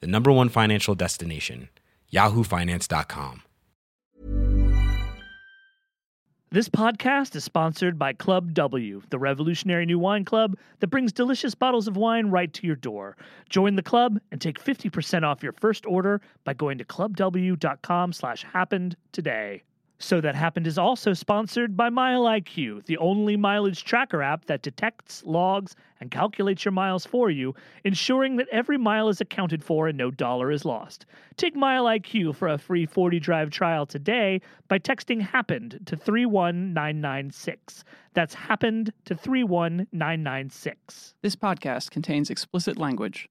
the number one financial destination, yahoofinance.com. This podcast is sponsored by Club W, the revolutionary new wine club that brings delicious bottles of wine right to your door. Join the club and take 50% off your first order by going to clubw.com slash happened today. So That Happened is also sponsored by MileIQ, the only mileage tracker app that detects, logs, and calculates your miles for you, ensuring that every mile is accounted for and no dollar is lost. Take MileIQ for a free 40 drive trial today by texting HAPPENED to 31996. That's HAPPENED to 31996. This podcast contains explicit language.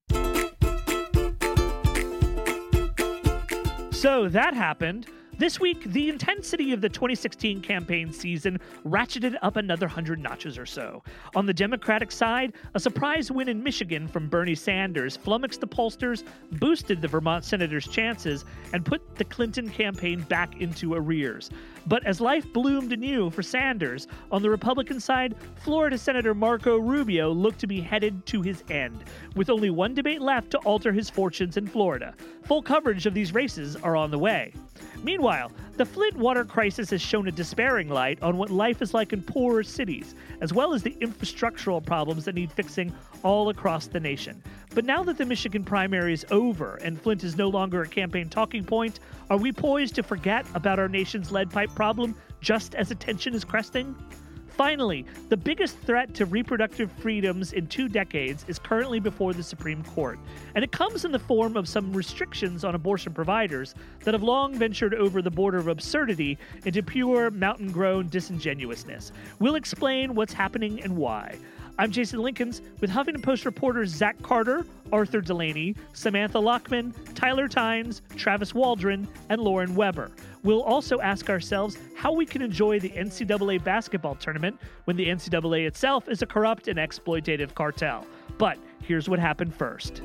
So that happened. This week, the intensity of the 2016 campaign season ratcheted up another 100 notches or so. On the Democratic side, a surprise win in Michigan from Bernie Sanders flummoxed the pollsters, boosted the Vermont senator's chances, and put the Clinton campaign back into arrears. But as life bloomed anew for Sanders, on the Republican side, Florida Senator Marco Rubio looked to be headed to his end, with only one debate left to alter his fortunes in Florida. Full coverage of these races are on the way. Meanwhile, the Flint water crisis has shown a despairing light on what life is like in poorer cities, as well as the infrastructural problems that need fixing all across the nation. But now that the Michigan primary is over and Flint is no longer a campaign talking point, are we poised to forget about our nation's lead pipe problem just as attention is cresting? Finally, the biggest threat to reproductive freedoms in two decades is currently before the Supreme Court, and it comes in the form of some restrictions on abortion providers that have long ventured over the border of absurdity into pure mountain grown disingenuousness. We'll explain what's happening and why. I'm Jason Linkins with Huffington Post reporters Zach Carter, Arthur Delaney, Samantha Lachman, Tyler Tynes, Travis Waldron, and Lauren Weber. We'll also ask ourselves how we can enjoy the NCAA basketball tournament when the NCAA itself is a corrupt and exploitative cartel. But here's what happened first.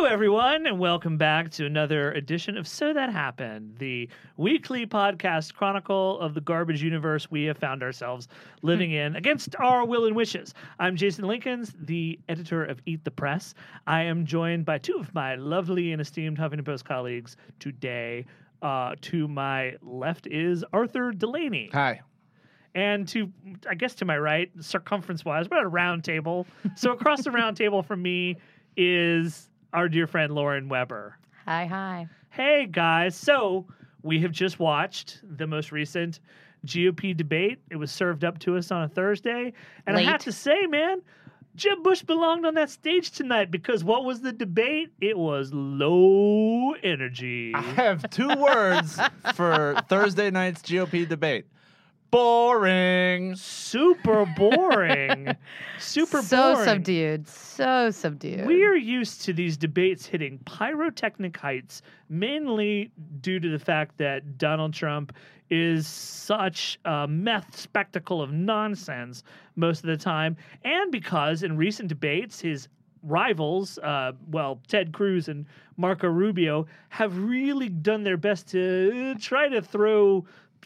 Hello, everyone, and welcome back to another edition of So That Happened, the weekly podcast chronicle of the garbage universe we have found ourselves living in against our will and wishes. I'm Jason Linkins, the editor of Eat the Press. I am joined by two of my lovely and esteemed Huffington Post colleagues today. Uh, to my left is Arthur Delaney. Hi. And to, I guess, to my right, circumference wise, we're at a round table. So across the round table from me is our dear friend Lauren Weber. Hi, hi. Hey guys, so we have just watched the most recent GOP debate. It was served up to us on a Thursday, and I have to say, man, Jeb Bush belonged on that stage tonight because what was the debate? It was low energy. I have two words for Thursday night's GOP debate. Boring. Super boring. Super so boring. So subdued. So subdued. We're used to these debates hitting pyrotechnic heights, mainly due to the fact that Donald Trump is such a meth spectacle of nonsense most of the time, and because in recent debates, his rivals, uh, well, Ted Cruz and Marco Rubio, have really done their best to try to throw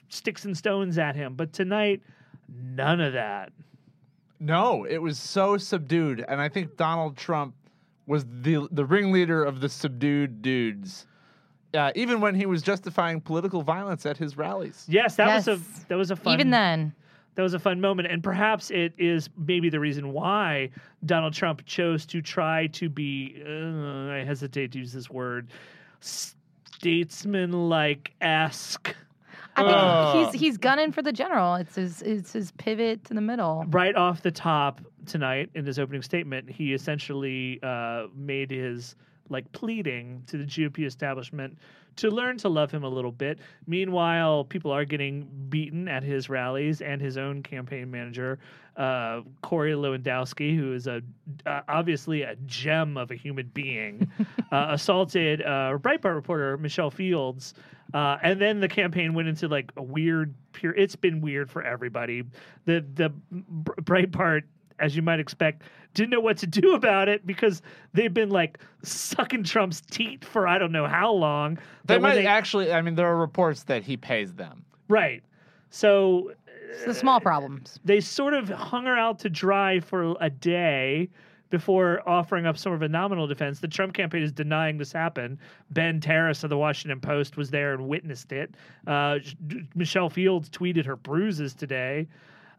sticks and stones at him. But tonight, none of that. No, it was so subdued, and I think Donald Trump was the the ringleader of the subdued dudes. Uh, even when he was justifying political violence at his rallies. Yes, that was a that was a fun Even then, that was a fun moment and perhaps it is maybe the reason why donald trump chose to try to be uh, i hesitate to use this word statesman like esque I think he's he's gunning for the general. It's his it's his pivot to the middle. right off the top tonight in his opening statement he essentially uh, made his like pleading to the GOP establishment to learn to love him a little bit. Meanwhile, people are getting beaten at his rallies, and his own campaign manager, uh, Corey Lewandowski, who is a uh, obviously a gem of a human being, uh, assaulted uh, Breitbart reporter Michelle Fields. Uh, and then the campaign went into like a weird period. It's been weird for everybody. The the Br- Breitbart as you might expect, didn't know what to do about it because they've been like sucking Trump's teeth for I don't know how long. They That when might actually. I mean, there are reports that he pays them. right. So It's the small problems. they sort of hung her out to dry for a day before offering up sort of a nominal defense. The Trump campaign is denying this happened. Ben Terris of the Washington Post was there and witnessed it. Uh, Michelle Fields tweeted her bruises today.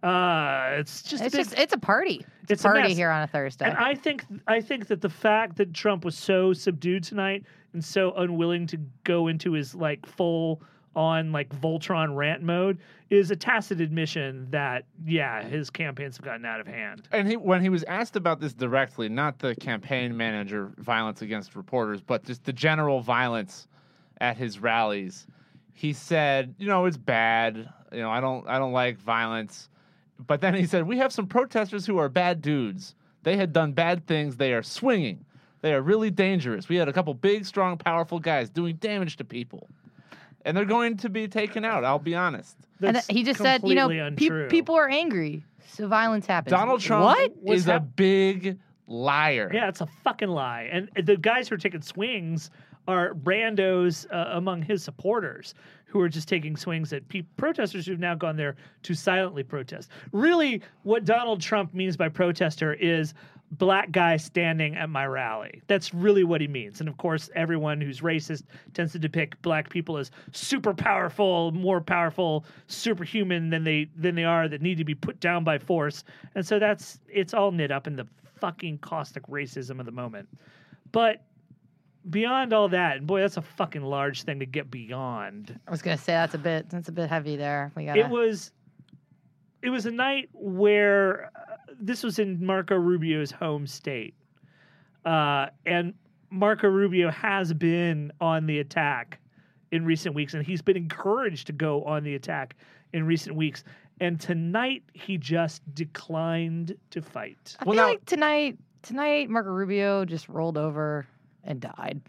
Uh, it's just a It's big- just it's a party. It's, It's a a party mess. here on a Thursday. And I think I think that the fact that Trump was so subdued tonight and so unwilling to go into his like full on like Voltron rant mode is a tacit admission that yeah, his campaigns have gotten out of hand. And he, when he was asked about this directly, not the campaign manager violence against reporters, but just the general violence at his rallies, he said, "You know, it's bad. You know, I don't, I don't like violence." But then he said, "We have some protesters who are bad dudes. They had done bad things. They are swinging. They are really dangerous. We had a couple big, strong, powerful guys doing damage to people." And they're going to be taken out. I'll be honest. and That's he just said, you know, completely pe- untrue. people are angry, so violence happens. Donald Trump What? What's is a hap- big liar. Yeah, it's a fucking lie. And the guys who are taking swings are randos uh, among his supporters who are just taking swings at pe- protesters who've now gone there to silently protest. Really, what Donald Trump means by protester is black guy standing at my rally. That's really what he means. And of course, everyone who's racist tends to depict black people as super powerful, more powerful, superhuman than they than they are that need to be put down by force. And so that's it's all knit up in the fucking caustic racism of the moment. But beyond all that, and boy, that's a fucking large thing to get beyond. I was gonna say that's a bit that's a bit heavy there. We gotta. It was it was a night where uh, this was in Marco Rubio's home state. Uh, and Marco Rubio has been on the attack in recent weeks, and he's been encouraged to go on the attack in recent weeks. And tonight, he just declined to fight. I Well, feel now- like tonight tonight Marco Rubio just rolled over and died.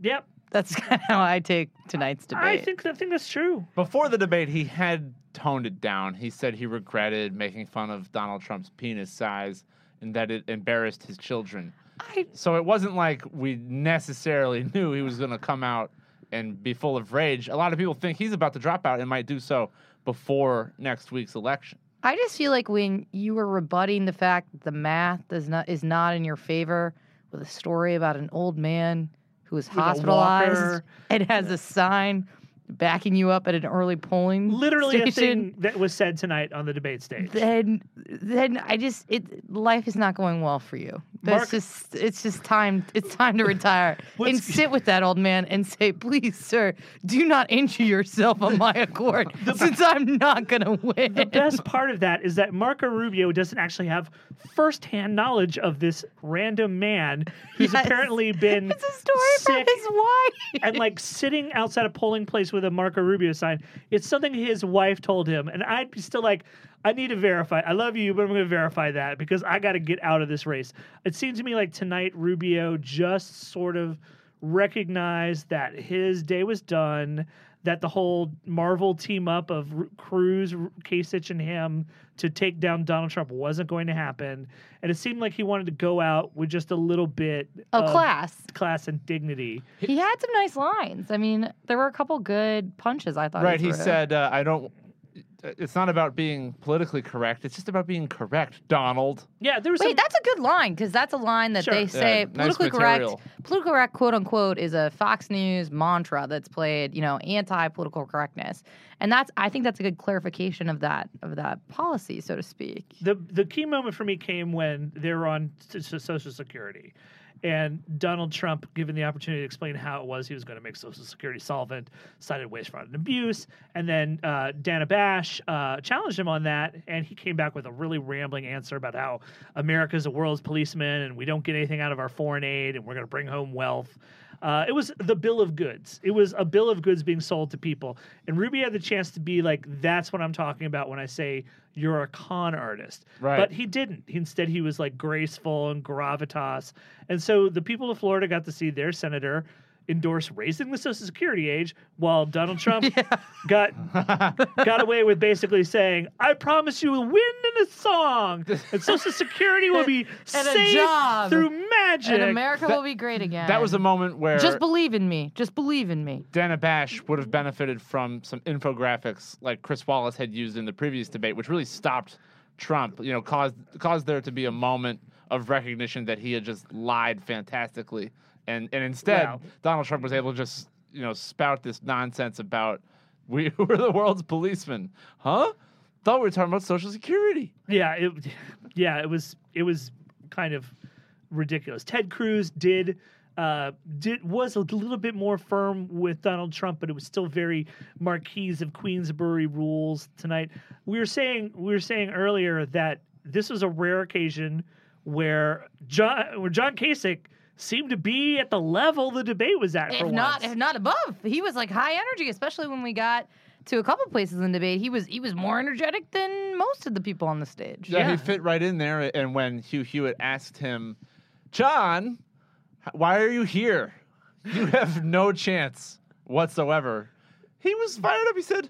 Yep, That's kind of how I take tonight's debate. I think I think that's true. Before the debate, he had toned it down. He said he regretted making fun of Donald Trump's penis size and that it embarrassed his children. I, So it wasn't like we necessarily knew he was going to come out and be full of rage. A lot of people think he's about to drop out and might do so before next week's election. I just feel like when you were rebutting the fact that the math does not is not in your favor with a story about an old man who was hospitalized and has a sign backing you up at an early polling Literally a thing that was said tonight on the debate stage. then then I just it life is not going well for you. Mark- just it's just time it's time to retire and sit with that old man and say, please, sir, do not injure yourself on my accord, since I'm not gonna win. the best part of that is that Marco Rubio doesn't actually have firsthand knowledge of this random man who's Yes. apparently been It's a story sick his wife. and like sitting outside a polling place with a Marco Rubio sign. It's something his wife told him, and I'd be still like, I need to verify. I love you, but I'm going to verify that because I got to get out of this race. It seemed to me like tonight Rubio just sort of recognized that his day was done. That the whole Marvel team up of R- Cruz, R- Kasich, and him to take down Donald Trump wasn't going to happen, and it seemed like he wanted to go out with just a little bit Oh, of class. class and dignity. He had some nice lines. I mean, there were a couple good punches. I thought. right. He threw. said, uh, I don't. It's not about being politically correct. It's just about being correct, Donald. Yeah, there was Wait, some, that's a good line because that's a line that Sure. they Yeah, say nice politically correct. Political correct, quote unquote, is a Fox News mantra that's played, you know, anti-political correctness, and that's I think that's a good clarification of that of that policy, so to speak. the the key moment for me came when they were on s- s- Social Security, and Donald Trump, given the opportunity to explain how it was he was going to make Social Security solvent, cited waste, fraud, and abuse. And then uh, Dana Bash uh, challenged him on that, and he came back with a really rambling answer about how America is the world's policeman, and we don't get anything out of our foreign aid, and we're going to bring home wealth. Uh, it was the bill of goods. It was a bill of goods being sold to people. And Ruby had the chance to be like, that's what I'm talking about when I say you're a con artist. Right. But he didn't. Instead, he was like graceful and gravitas. And so the people of Florida got to see their senator endorse raising the Social Security age, while Donald Trump got got away with basically saying, "I promise you a win in a song, and Social Security will be And a safe job. through magic." And America That- will be great again. That was a moment where Just believe in me. Just believe in me. Dana Bash would have benefited from some infographics like Chris Wallace had used in the previous debate, which really stopped Trump. You know, caused caused there to be a moment of recognition that he had just lied fantastically, and and instead Well- Donald Trump was able to just you know spout this nonsense about we were the world's policemen, huh? Thought we were talking about Social Security. Yeah, it yeah, it was it was kind of ridiculous. Ted Cruz did uh, did was a little bit more firm with Donald Trump, but it was still very Marquess of Queensberry rules tonight. We were saying we were saying earlier that this was a rare occasion where John where John Kasich seemed to be at the level the debate was at. for If not, once. if not above, he was like high energy, especially when we got to a couple places in debate. He was he was more energetic than most of the people on the stage. Yeah, Yeah. he fit right in there. And when Hugh Hewitt asked him, John, why are you here? You have no chance whatsoever. He was fired up. He said,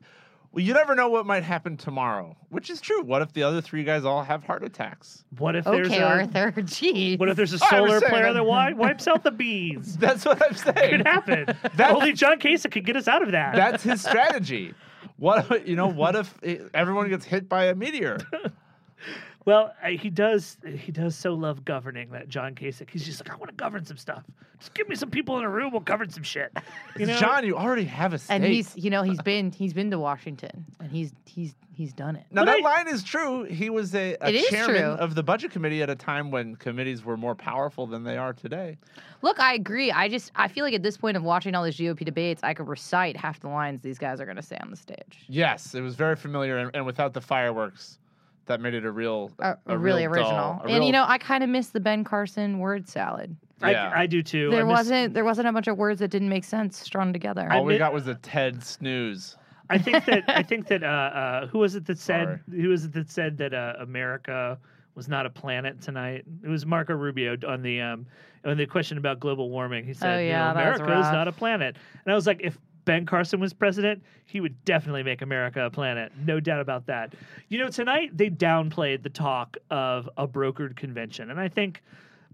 Well, you never know what might happen tomorrow, which is true. What if the other three guys all have heart attacks? what if there's Okay, a Arthur. Jeez. what if there's a oh, I was solar saying player that- that wi- wipes out the bees? That's what I'm saying. It could happen. That- Only John Kasich could get us out of that. That's his strategy. What you know? What if it, everyone gets hit by a meteor? well, he does. He does so love governing that John Kasich. He's just like, I want to govern some stuff. Just give me some people in a room. We'll govern some shit. You know, John, you already have a state. and he's you know he's been he's been to Washington and he's he's he's done it. Now But that I- line is true. He was a, a chairman true. of the budget committee at a time when committees were more powerful than they are today. Look, I agree. I just I feel like at this point of watching all these GOP debates, I could recite half the lines these guys are going to say on the stage. Yes, it was very familiar, and, and without the fireworks, that made it a real, Uh, a really real original. dull- a and you know, I kind of miss the Ben Carson word salad. yeah. I, I do too. There miss- wasn't there wasn't a bunch of words that didn't make sense strung together. all we mi- got was a Ted snooze. I think that. I think that. Uh, uh, who was it that said? Sorry. Who was it that said that uh, America was not a planet tonight? It was Marco Rubio on the um on the question about global warming. He said, Oh, yeah, that was America is not a planet," and I was like, if. Ben Carson was president, he would definitely make America a planet. No doubt about that. You know, tonight they downplayed the talk of a brokered convention. And I think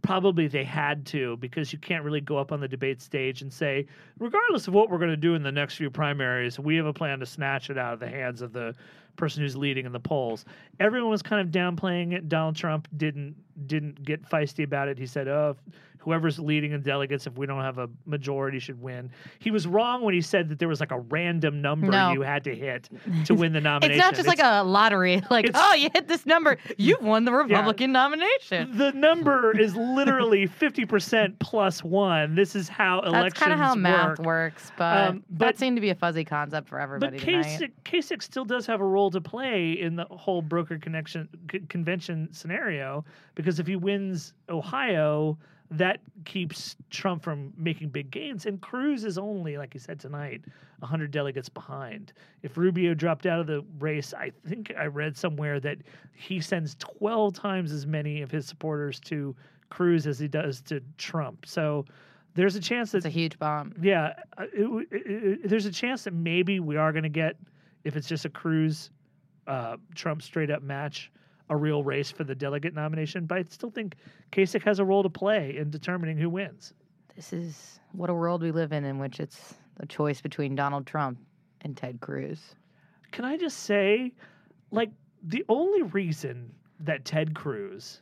probably they had to because you can't really go up on the debate stage and say, regardless of what we're going to do in the next few primaries, we have a plan to snatch it out of the hands of the person who's leading in the polls. Everyone was kind of downplaying it. Donald Trump didn't didn't get feisty about it. He said, "Oh, whoever's leading in delegates, if we don't have a majority, should win." He was wrong when he said that there was like a random number No. you had to hit to win the nomination. It's not just like a lottery. Like, oh, you hit this number, you've won the Republican nomination. the number is literally 50% plus one. This is how That's elections kind of how math works, but, Um, but- that seemed to be a fuzzy concept for But everybody tonight. Kasich, Kasich still does have a role to play in the whole broker connection c- convention scenario because if he wins Ohio, that keeps Trump from making big gains. And Cruz is only, like you said tonight, 100 delegates behind. If Rubio dropped out of the race, I think I read somewhere that he sends 12 times as many of his supporters to Cruz as he does to Trump. So there's a chance that It's a huge bomb. yeah, uh, it, it, it, there's a chance that maybe we are going to get, if it's just a Cruz, uh, Trump straight up match, a real race for the delegate nomination. But I still think Kasich has a role to play in determining who wins. This is what a world we live in, in which it's a choice between Donald Trump and Ted Cruz. Can I just say, like, the only reason that Ted Cruz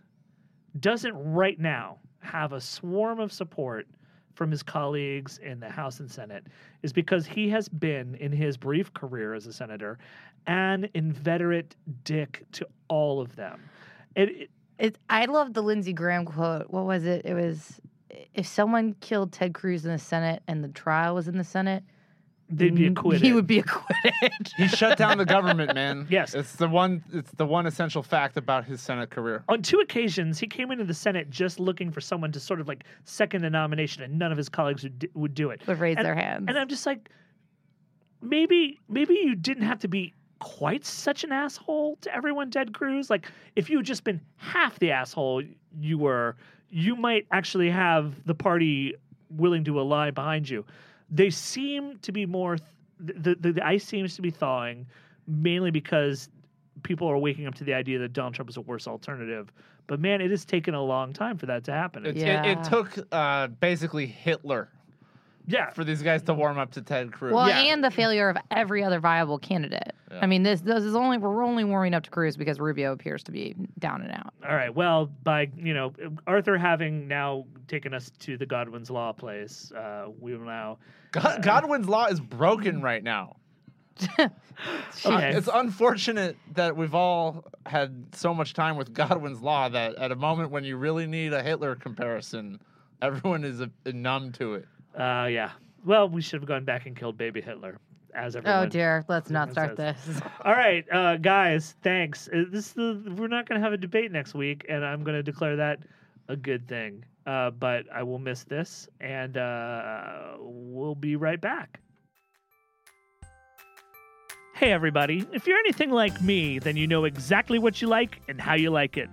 doesn't right now have a swarm of support from his colleagues in the House and Senate is because he has been, in his brief career as a senator, an inveterate dick to all of them. It, it- It, I love the Lindsey Graham quote. What was it? It was if someone killed Ted Cruz in the Senate and the trial was in the Senate, They'd be acquitted. He would be acquitted. He shut down the government, man. Yes. It's the one it's the one essential fact about his Senate career. On two occasions, he came into the Senate just looking for someone to sort of like second the nomination, and none of his colleagues would, would do it. would raise And- their hands. And I'm just like, maybe, maybe you didn't have to be quite such an asshole to everyone, Ted Cruz. Like, if you had just been half the asshole you were, you might actually have the party willing to ally behind you. They seem to be more, the, the, the ice seems to be thawing, mainly because people are waking up to the idea that Donald Trump is a worse alternative. But man, it has taken a long time for that to happen. It, Yeah. it, it took uh, basically Hitler yeah, for these guys to warm up to Ted Cruz. well, yeah. and the failure of every other viable candidate. Yeah. I mean, this this is only we're only warming up to Cruz because Rubio appears to be down and out. All right. Well, by you know Arthur having now taken us to the Godwin's Law place, uh, we will now. God, Godwin's law is broken right now. Uh, Okay. it's unfortunate that we've all had so much time with Godwin's law that at a moment when you really need a Hitler comparison, everyone is uh numb to it. Uh, yeah. Well, we should have gone back and killed baby Hitler, as everyone. Oh dear, let's not start says. this. All right, uh, guys. Thanks. Uh, This is the, we're not going to have a debate next week, and I'm going to declare that a good thing. Uh, but I will miss this, and uh, we'll be right back. Hey, everybody. If you're anything like me, then you know exactly what you like and how you like it.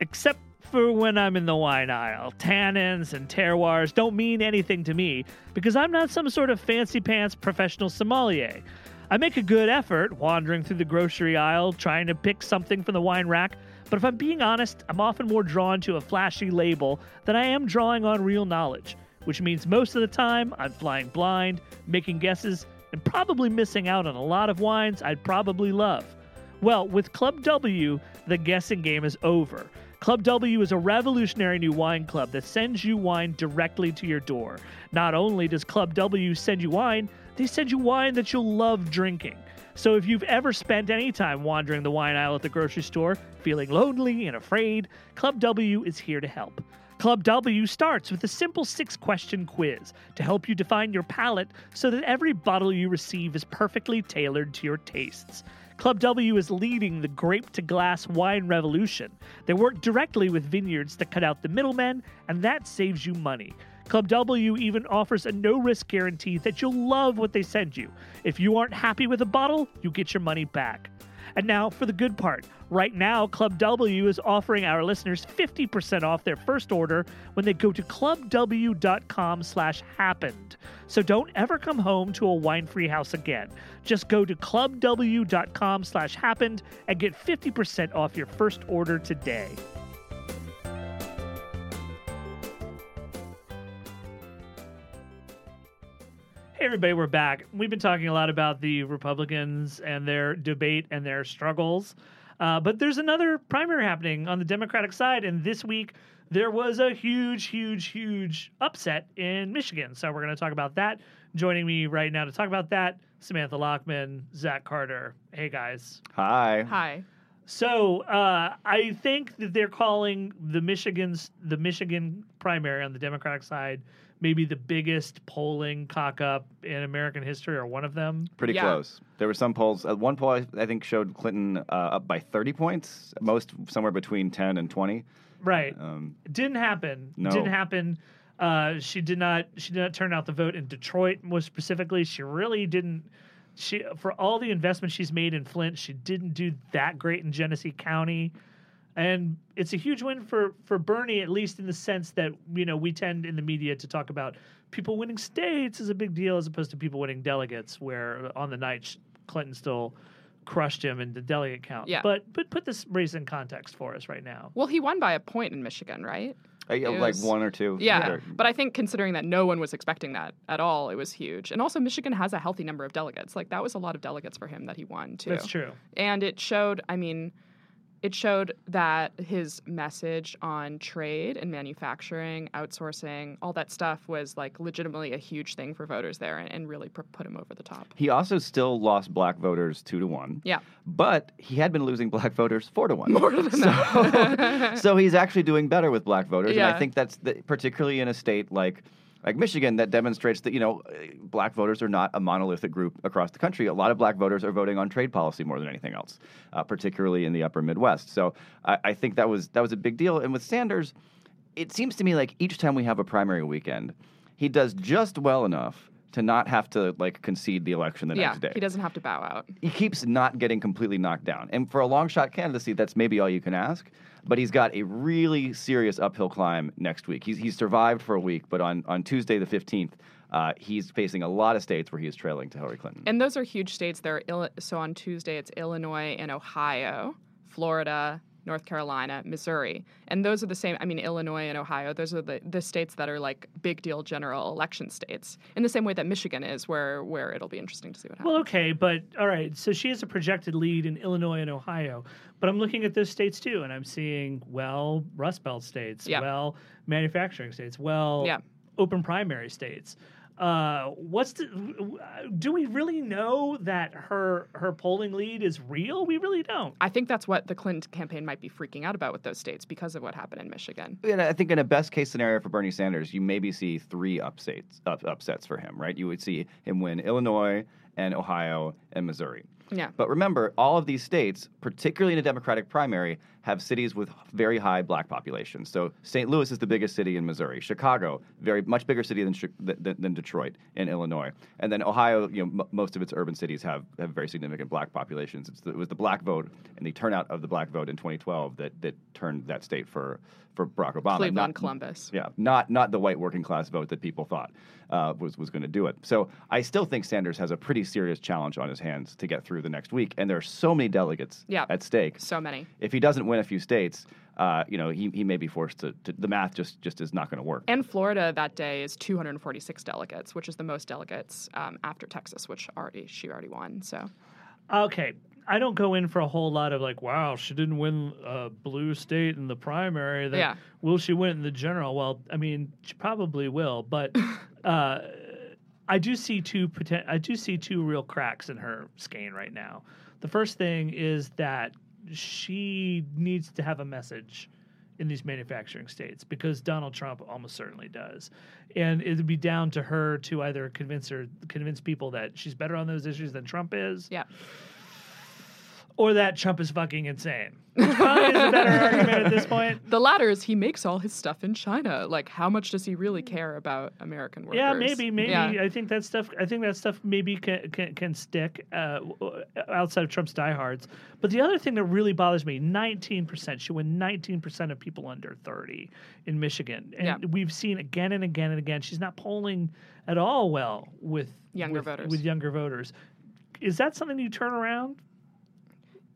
Except for when I'm in the wine aisle. Tannins and terroirs don't mean anything to me because I'm not some sort of fancy pants professional sommelier. I make a good effort wandering through the grocery aisle trying to pick something from the wine rack, but if I'm being honest, I'm often more drawn to a flashy label than I am drawing on real knowledge, which means most of the time I'm flying blind, making guesses, and probably missing out on a lot of wines I'd probably love. Well, with Club W, the guessing game is over. Club W is a revolutionary new wine club that sends you wine directly to your door. Not only does Club W send you wine, they send you wine that you'll love drinking. So if you've ever spent any time wandering the wine aisle at the grocery store, feeling lonely and afraid, Club W is here to help. Club W starts with a simple six question quiz to help you define your palate so that every bottle you receive is perfectly tailored to your tastes. Club W is leading the grape to glass wine revolution. They work directly with vineyards to cut out the middlemen, and that saves you money. Club W even offers a no risk guarantee that you'll love what they send you. If you aren't happy with a bottle, you get your money back. And now for the good part. Right now, Club W is offering our listeners 50% off their first order when they go to clubw.com slash happened. So don't ever come home to a wine-free house again. Just go to clubw.com slash happened and get 50% off your first order today. Hey, everybody, we're back. We've been talking a lot about the Republicans and their debate and their struggles. Uh, but there's another primary happening on the Democratic side. And this week, there was a huge, huge, huge upset in Michigan. So we're going to talk about that. Joining me right now to talk about that, Samantha Lachman, Zach Carter. Hey, guys. Hi. Hi. So uh, I think that they're calling the Michigan's the Michigan primary on the Democratic side maybe the biggest polling cock up in American history, or one of them. Pretty Yeah. close. There were some polls. Uh, one poll I, I think showed Clinton uh, up by 30 points, most somewhere between 10 and 20. Right. Um, Didn't happen. No. Didn't happen. Uh, she did not. She did not turn out the vote in Detroit. More specifically, she really didn't. She for all the investment she's made in Flint, she didn't do that great in Genesee County, and it's a huge win for for Bernie, at least in the sense that you know we tend in the media to talk about people winning states is a big deal as opposed to people winning delegates. Where on the night Clinton still crushed him in the delegate count. Yeah. But but put this race in context for us right now. Well, he won by a point in Michigan, right? uh, yeah, like was- one or two. Yeah. Sure. But I think considering that no one was expecting that at all, it was huge. And also, Michigan has a healthy number of delegates. Like, that was a lot of delegates for him that he won, too. That's true. And it showed, I mean, it showed that his message on trade and manufacturing, outsourcing, all that stuff was like legitimately a huge thing for voters there and, and really pr- put him over the top. He also still lost black voters two to one. Yeah. But he had been losing black voters four to one. More than so, so he's actually doing better with black voters. And I think that's the, particularly in a state like like Michigan that demonstrates that you know black voters are not a monolithic group across the country. A lot of black voters are voting on trade policy more than anything else, uh, particularly in the upper Midwest. So I, I think that was that was a big deal. And with Sanders, it seems to me like each time we have a primary weekend, he does just well enough to not have to like concede the election the yeah, next day he doesn't have to bow out. he keeps not getting completely knocked down. And for a long shot candidacy, that's maybe all you can ask. But he's got a really serious uphill climb next week. He's, he's survived for a week, but on, on Tuesday, the 15th, uh, he's facing a lot of states where he is trailing to Hillary Clinton. And those are huge states. There, Ill- so on Tuesday it's Illinois and Ohio, Florida, North Carolina, Missouri, and those are the same. I mean, Illinois and Ohio. Those are the, the states that are like big deal general election states. In the same way that Michigan is, where where it'll be interesting to see what happens. Well, okay, but all right. So she has a projected lead in Illinois and Ohio, but I'm looking at those states too, and I'm seeing well Rust Belt states, Yeah. well manufacturing states, well Yeah. open primary states. Uh, what's the? Do we really know that her her polling lead is real? We really don't. I think that's what the Clinton campaign might be freaking out about with those states because of what happened in Michigan. And I think in a best case scenario for Bernie Sanders, you maybe see three upsets, up, upsets for him, right? You would see him win Illinois and Ohio and Missouri. Yeah. But remember, all of these states, particularly in a Democratic primary, have cities with very high black populations. So St. Louis is the biggest city in Missouri. Chicago, very much bigger city than, than, than Detroit in Illinois. And then Ohio, you know, m- most of its urban cities have, have very significant black populations. The, it was the black vote and the turnout of the black vote in 2012 that, that turned that state for, for Barack Obama. Cleveland, Not- Columbus. yeah, not not the white working class vote that people thought uh, was was going to do it. So I still think Sanders has a pretty serious challenge on his hands to get through the next week, and there are so many delegates Yeah. at stake. So many. If he doesn't win a few states, uh, you know, he, he may be forced to, to. The math just just is not going to work. And Florida that day is 246 delegates, which is the most delegates um, after Texas, which already she already won. So Okay. I don't go in for a whole lot of like, wow, she didn't win a blue state in the primary. Then Yeah. Will she win in the general? Well, I mean, she probably will, but uh, I do see two poten- I do see two real cracks in her skein right now. The first thing is that she needs to have a message in these manufacturing states because Donald Trump almost certainly does. And it would be down to her to either convince her convince people that she's better on those issues than Trump is yeah, or that Trump is fucking insane. Which probably is a better argument at this point. the latter is he makes all his stuff in China. Like, how much does he really care about American workers? Yeah, maybe, maybe. Yeah. I think that stuff. I think that stuff maybe can can, can stick uh, outside of Trump's diehards. But the other thing that really bothers me: nineteen percent. She won nineteen percent of people under thirty in Michigan, and Yeah. we've seen again and again and again. She's not polling at all well with Younger with- voters. With younger voters, is that something you turn around?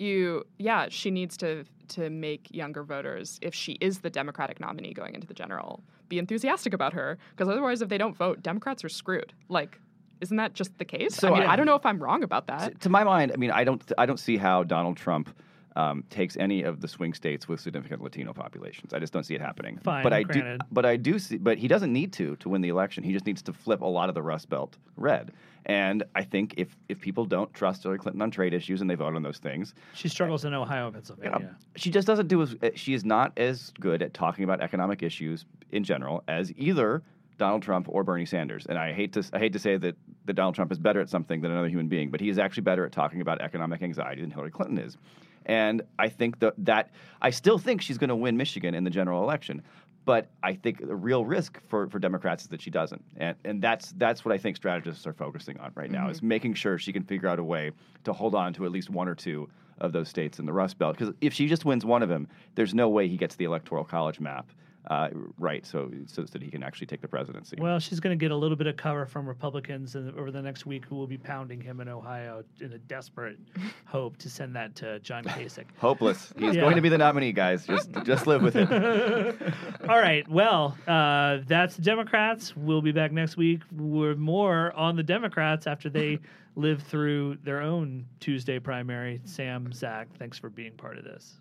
You yeah she needs to to make younger voters if she is the democratic nominee going into the general be enthusiastic about her because otherwise if they don't vote democrats are screwed like isn't that just the case So i mean I- I, don't know if i'm wrong about that to, to my mind, I mean, I don't I don't see how Donald Trump. Um, takes any of the swing states with significant Latino populations. I just don't see it happening. Fine, but I granted. do. But I do see. But he doesn't need to to win the election. He just needs to flip a lot of the Rust Belt red. And I think if if people don't trust Hillary Clinton on trade issues and they vote on those things, She struggles in Ohio and Yeah. Pennsylvania. She just doesn't do as uh, she is not as good at talking about economic issues in general as either Donald Trump or Bernie Sanders. And I hate to I hate to say that, that Donald Trump is better at something than another human being, but he is actually better at talking about economic anxiety than Hillary Clinton is. And I think that that I still think she's going to win Michigan in the general election. But I think the real risk for, for Democrats is that she doesn't, and and that's that's what I think strategists are focusing on right now is mm-hmm. making sure she can figure out a way to hold on to at least one or two of those states in the Rust Belt. Because if she just wins one of them, there's no way he gets the electoral college map uh, right, so, so that he can actually take the presidency. Well, she's going to get a little bit of cover from Republicans in, over the next week who will be pounding him in Ohio in a desperate hope to send that to John Kasich. Hopeless. He's Yeah. going to be the nominee, guys. Just just live with it. All right. Well, uh, that's the Democrats. We'll be back next week. We're more on the Democrats after they live through their own Tuesday primary. Sam, Zach, thanks for being part of this.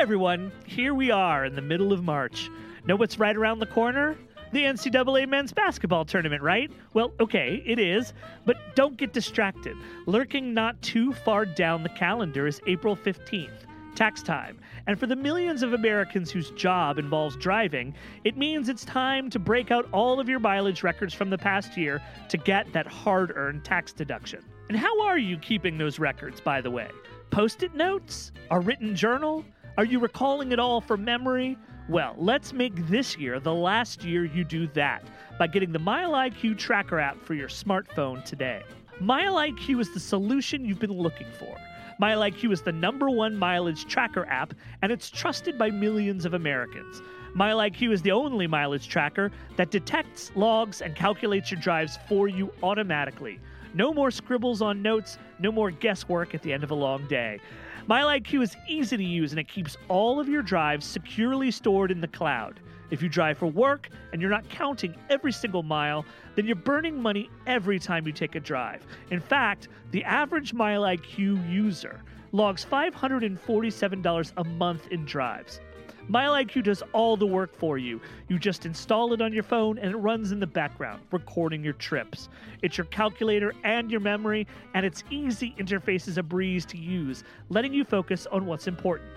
Everyone, here we are in the middle of March. Know what's right around the corner? The NCAA men's basketball tournament, right? Well, okay, it is, but don't get distracted. Lurking not too far down the calendar is April 15th, tax time. And for the millions of Americans whose job involves driving, it means it's time to break out all of your mileage records from the past year to get that hard earned tax deduction. And how are you keeping those records, by the way? Post it notes? A written journal? Are you recalling it all from memory? Well, let's make this year the last year you do that by getting the MileIQ tracker app for your smartphone today. MileIQ is the solution you've been looking for. MileIQ is the number one mileage tracker app, and it's trusted by millions of Americans. MileIQ is the only mileage tracker that detects, logs, and calculates your drives for you automatically. No more scribbles on notes, no more guesswork at the end of a long day. MileIQ is easy to use and it keeps all of your drives securely stored in the cloud. If you drive for work and you're not counting every single mile, then you're burning money every time you take a drive. In fact, the average MileIQ user logs $547 a month in drives. MileIQ does all the work for you. You just install it on your phone and it runs in the background, recording your trips. It's your calculator and your memory, and its easy interface is a breeze to use, letting you focus on what's important.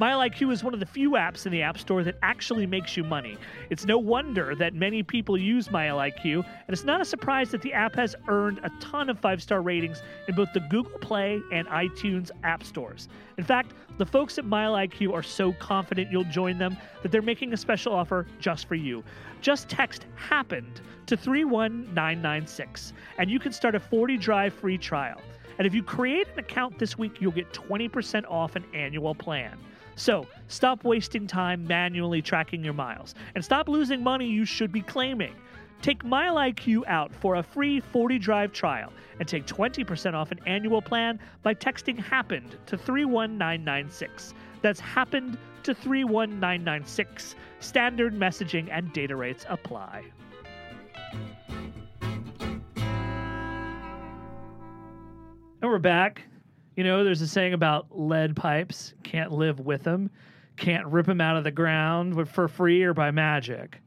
MileIQ is one of the few apps in the App Store that actually makes you money. It's no wonder that many people use MileIQ, and it's not a surprise that the app has earned a ton of five star ratings in both the Google Play and iTunes app stores. In fact, the folks at MileIQ are so confident you'll join them that they're making a special offer just for you. Just text HAPPENED to 31996, and you can start a 40 drive free trial. And if you create an account this week, you'll get 20% off an annual plan. So stop wasting time manually tracking your miles and stop losing money you should be claiming. Take MileIQ out for a free 40 drive trial and take 20% off an annual plan by texting HAPPENED to 31996. That's HAPPENED to 31996. Standard messaging and data rates apply. And we're back. You know, there's a saying about lead pipes can't live with them, can't rip them out of the ground for free or by magic.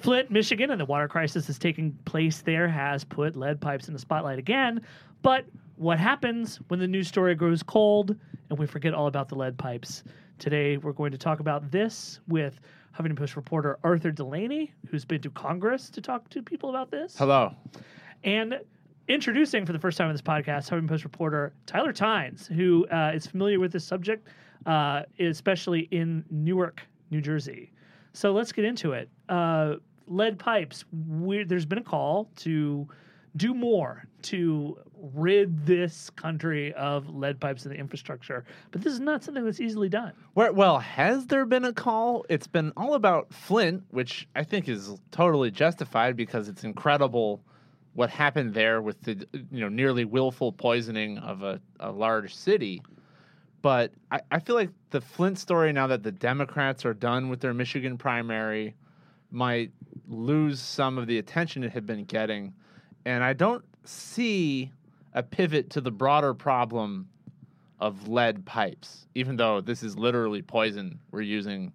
Flint, Michigan, and the water crisis that's taking place there has put lead pipes in the spotlight again. But what happens when the news story grows cold and we forget all about the lead pipes? Today, we're going to talk about this with Huffington Post reporter Arthur Delaney, who's been to Congress to talk to people about this. Hello. And introducing for the first time on this podcast, Huffington Post reporter Tyler Tynes, who uh, is familiar with this subject, uh, especially in Newark, New Jersey. So let's get into it. Uh, lead pipes. we there's been a call to do more to rid this country of lead pipes in the infrastructure, but this is not something that's easily done. Well, has there been a call? It's been all about Flint, which I think is totally justified because it's incredible what happened there with the you know nearly willful poisoning of a, a large city. But I, I feel like the Flint story now that the Democrats are done with their Michigan primary might lose some of the attention it had been getting. And I don't see a pivot to the broader problem of lead pipes, even though this is literally poison we're using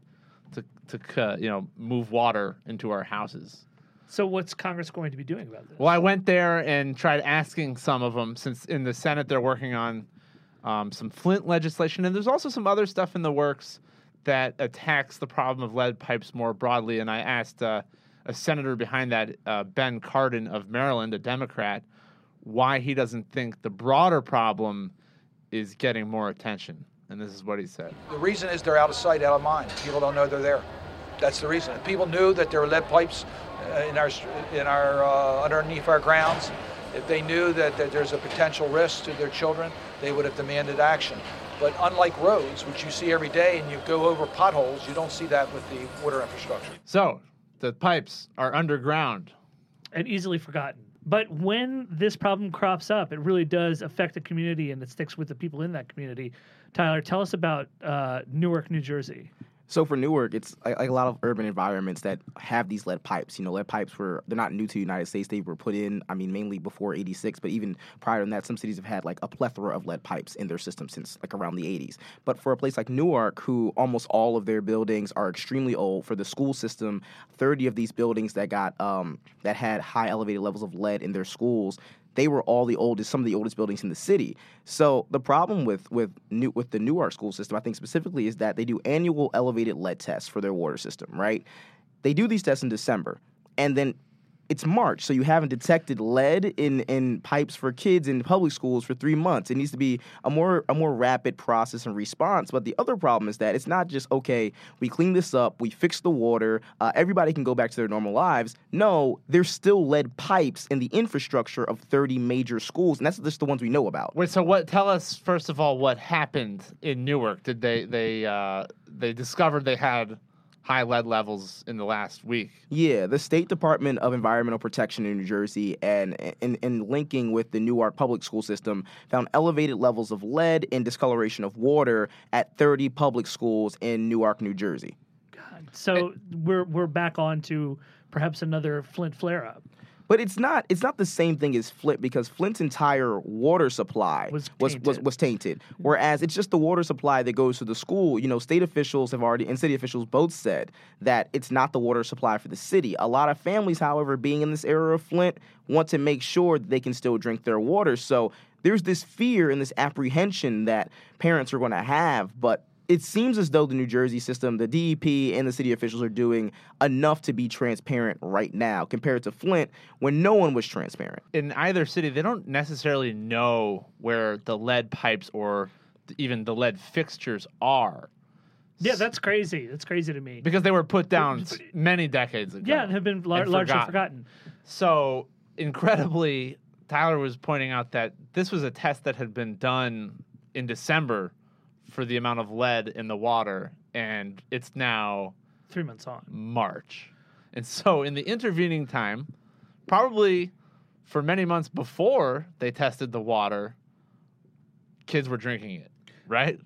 to, to uh, you know move water into our houses. So what's Congress going to be doing about this? Well, I went there and tried asking some of them, since in the Senate they're working on um, some Flint legislation, and there's also some other stuff in the works that attacks the problem of lead pipes more broadly. And I asked uh, a senator behind that, uh, Ben Cardin of Maryland, a Democrat, why he doesn't think the broader problem is getting more attention. And this is what he said. The reason is they're out of sight, out of mind. People don't know they're there. That's the reason. If people knew that there were lead pipes in our in our uh, underneath our grounds. If they knew that, that there's a potential risk to their children, they would have demanded action. But unlike roads, which you see every day, and you go over potholes, you don't see that with the water infrastructure. So the pipes are underground. and easily forgotten. But when this problem crops up, it really does affect the community and it sticks with the people in that community. Tyler, tell us about uh, Newark, New Jersey. So for Newark, it's like, a lot of urban environments that have these lead pipes. You know, lead pipes were they're not new to the United States. They were put in, I mean, mainly before '86, but even prior to that, some cities have had like a plethora of lead pipes in their system since like around the '80s. But for a place like Newark, who almost all of their buildings are extremely old, for the school system, 30 of these buildings that got um, that had high elevated levels of lead in their schools, they were all the oldest, some of the oldest buildings in the city. So the problem with with new with the Newark school system, I think specifically, is that they do annual elevated lead tests for their water system. Right? They do these tests in December, and then it's March, so you haven't detected lead in, in pipes for kids in public schools for three months. It needs to be a more a more rapid process and response. But the other problem is that it's not just okay. We clean this up, we fix the water, uh, everybody can go back to their normal lives. No, there's still lead pipes in the infrastructure of 30 major schools, and that's just the ones we know about. Wait, so what? Tell us first of all what happened in Newark. Did they they uh, they discovered they had high lead levels in the last week? Yeah, the State Department of Environmental Protection in New Jersey and in, in linking with the Newark public school system found elevated levels of lead and discoloration of water at 30 public schools in Newark, New Jersey. God. So we're we're back on to perhaps another Flint flare up. But it's not it's not the same thing as Flint because Flint's entire water supply Was was, was, tainted. was tainted. Mm-hmm. Whereas it's just the water supply that goes to the school. You know, state officials have already and city officials both said that it's not the water supply for the city. A lot of families, however, being in this area of Flint, want to make sure that they can still drink their water. So there's this fear and this apprehension that parents are going to have, but it seems as though the New Jersey system, the DEP, and the city officials are doing enough to be transparent right now compared to Flint when no one was transparent. In either city, they don't necessarily know where the lead pipes or even the lead fixtures are Yeah, that's crazy. That's crazy to me. because they were put down many decades ago. Yeah, and have been lar- and largely forgotten. forgotten. So incredibly, Tyler was pointing out that this was a test that had been done in December for the amount of lead in the water, and it's now Three months on. March. And so, in the intervening time, probably for many months before they tested the water, kids were drinking it, right?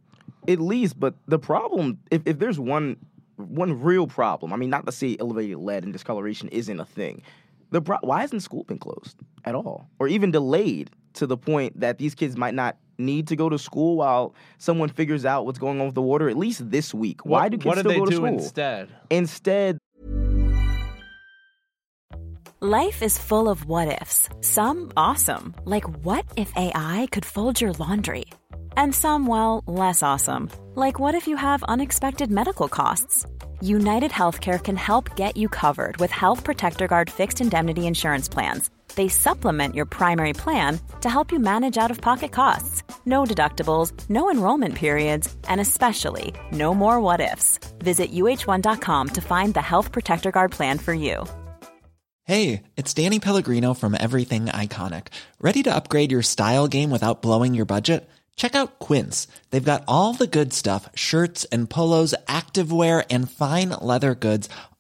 At least, but the problem, if, if there's one one real problem, I mean, not to say elevated lead and discoloration isn't a thing. The pro- why hasn't school been closed at all, or even delayed to the point that these kids might not need to go to school while someone figures out what's going on with the water? At least this week. why What- do kids what did still they go to do school instead? Instead, Life is full of what ifs. Some awesome, like what if AI could fold your laundry? And some, well, less awesome, like what if you have unexpected medical costs? United Healthcare can help get you covered with Health Protector Guard fixed indemnity insurance plans. They supplement your primary plan to help you manage out of pocket costs. No deductibles, no enrollment periods, and especially no more what ifs. Visit uhone.com to find the Health Protector Guard plan for you. Hey, it's Danny Pellegrino from Everything Iconic. Ready to upgrade your style game without blowing your budget? Check out Quince. They've got all the good stuff shirts and polos, activewear, and fine leather goods,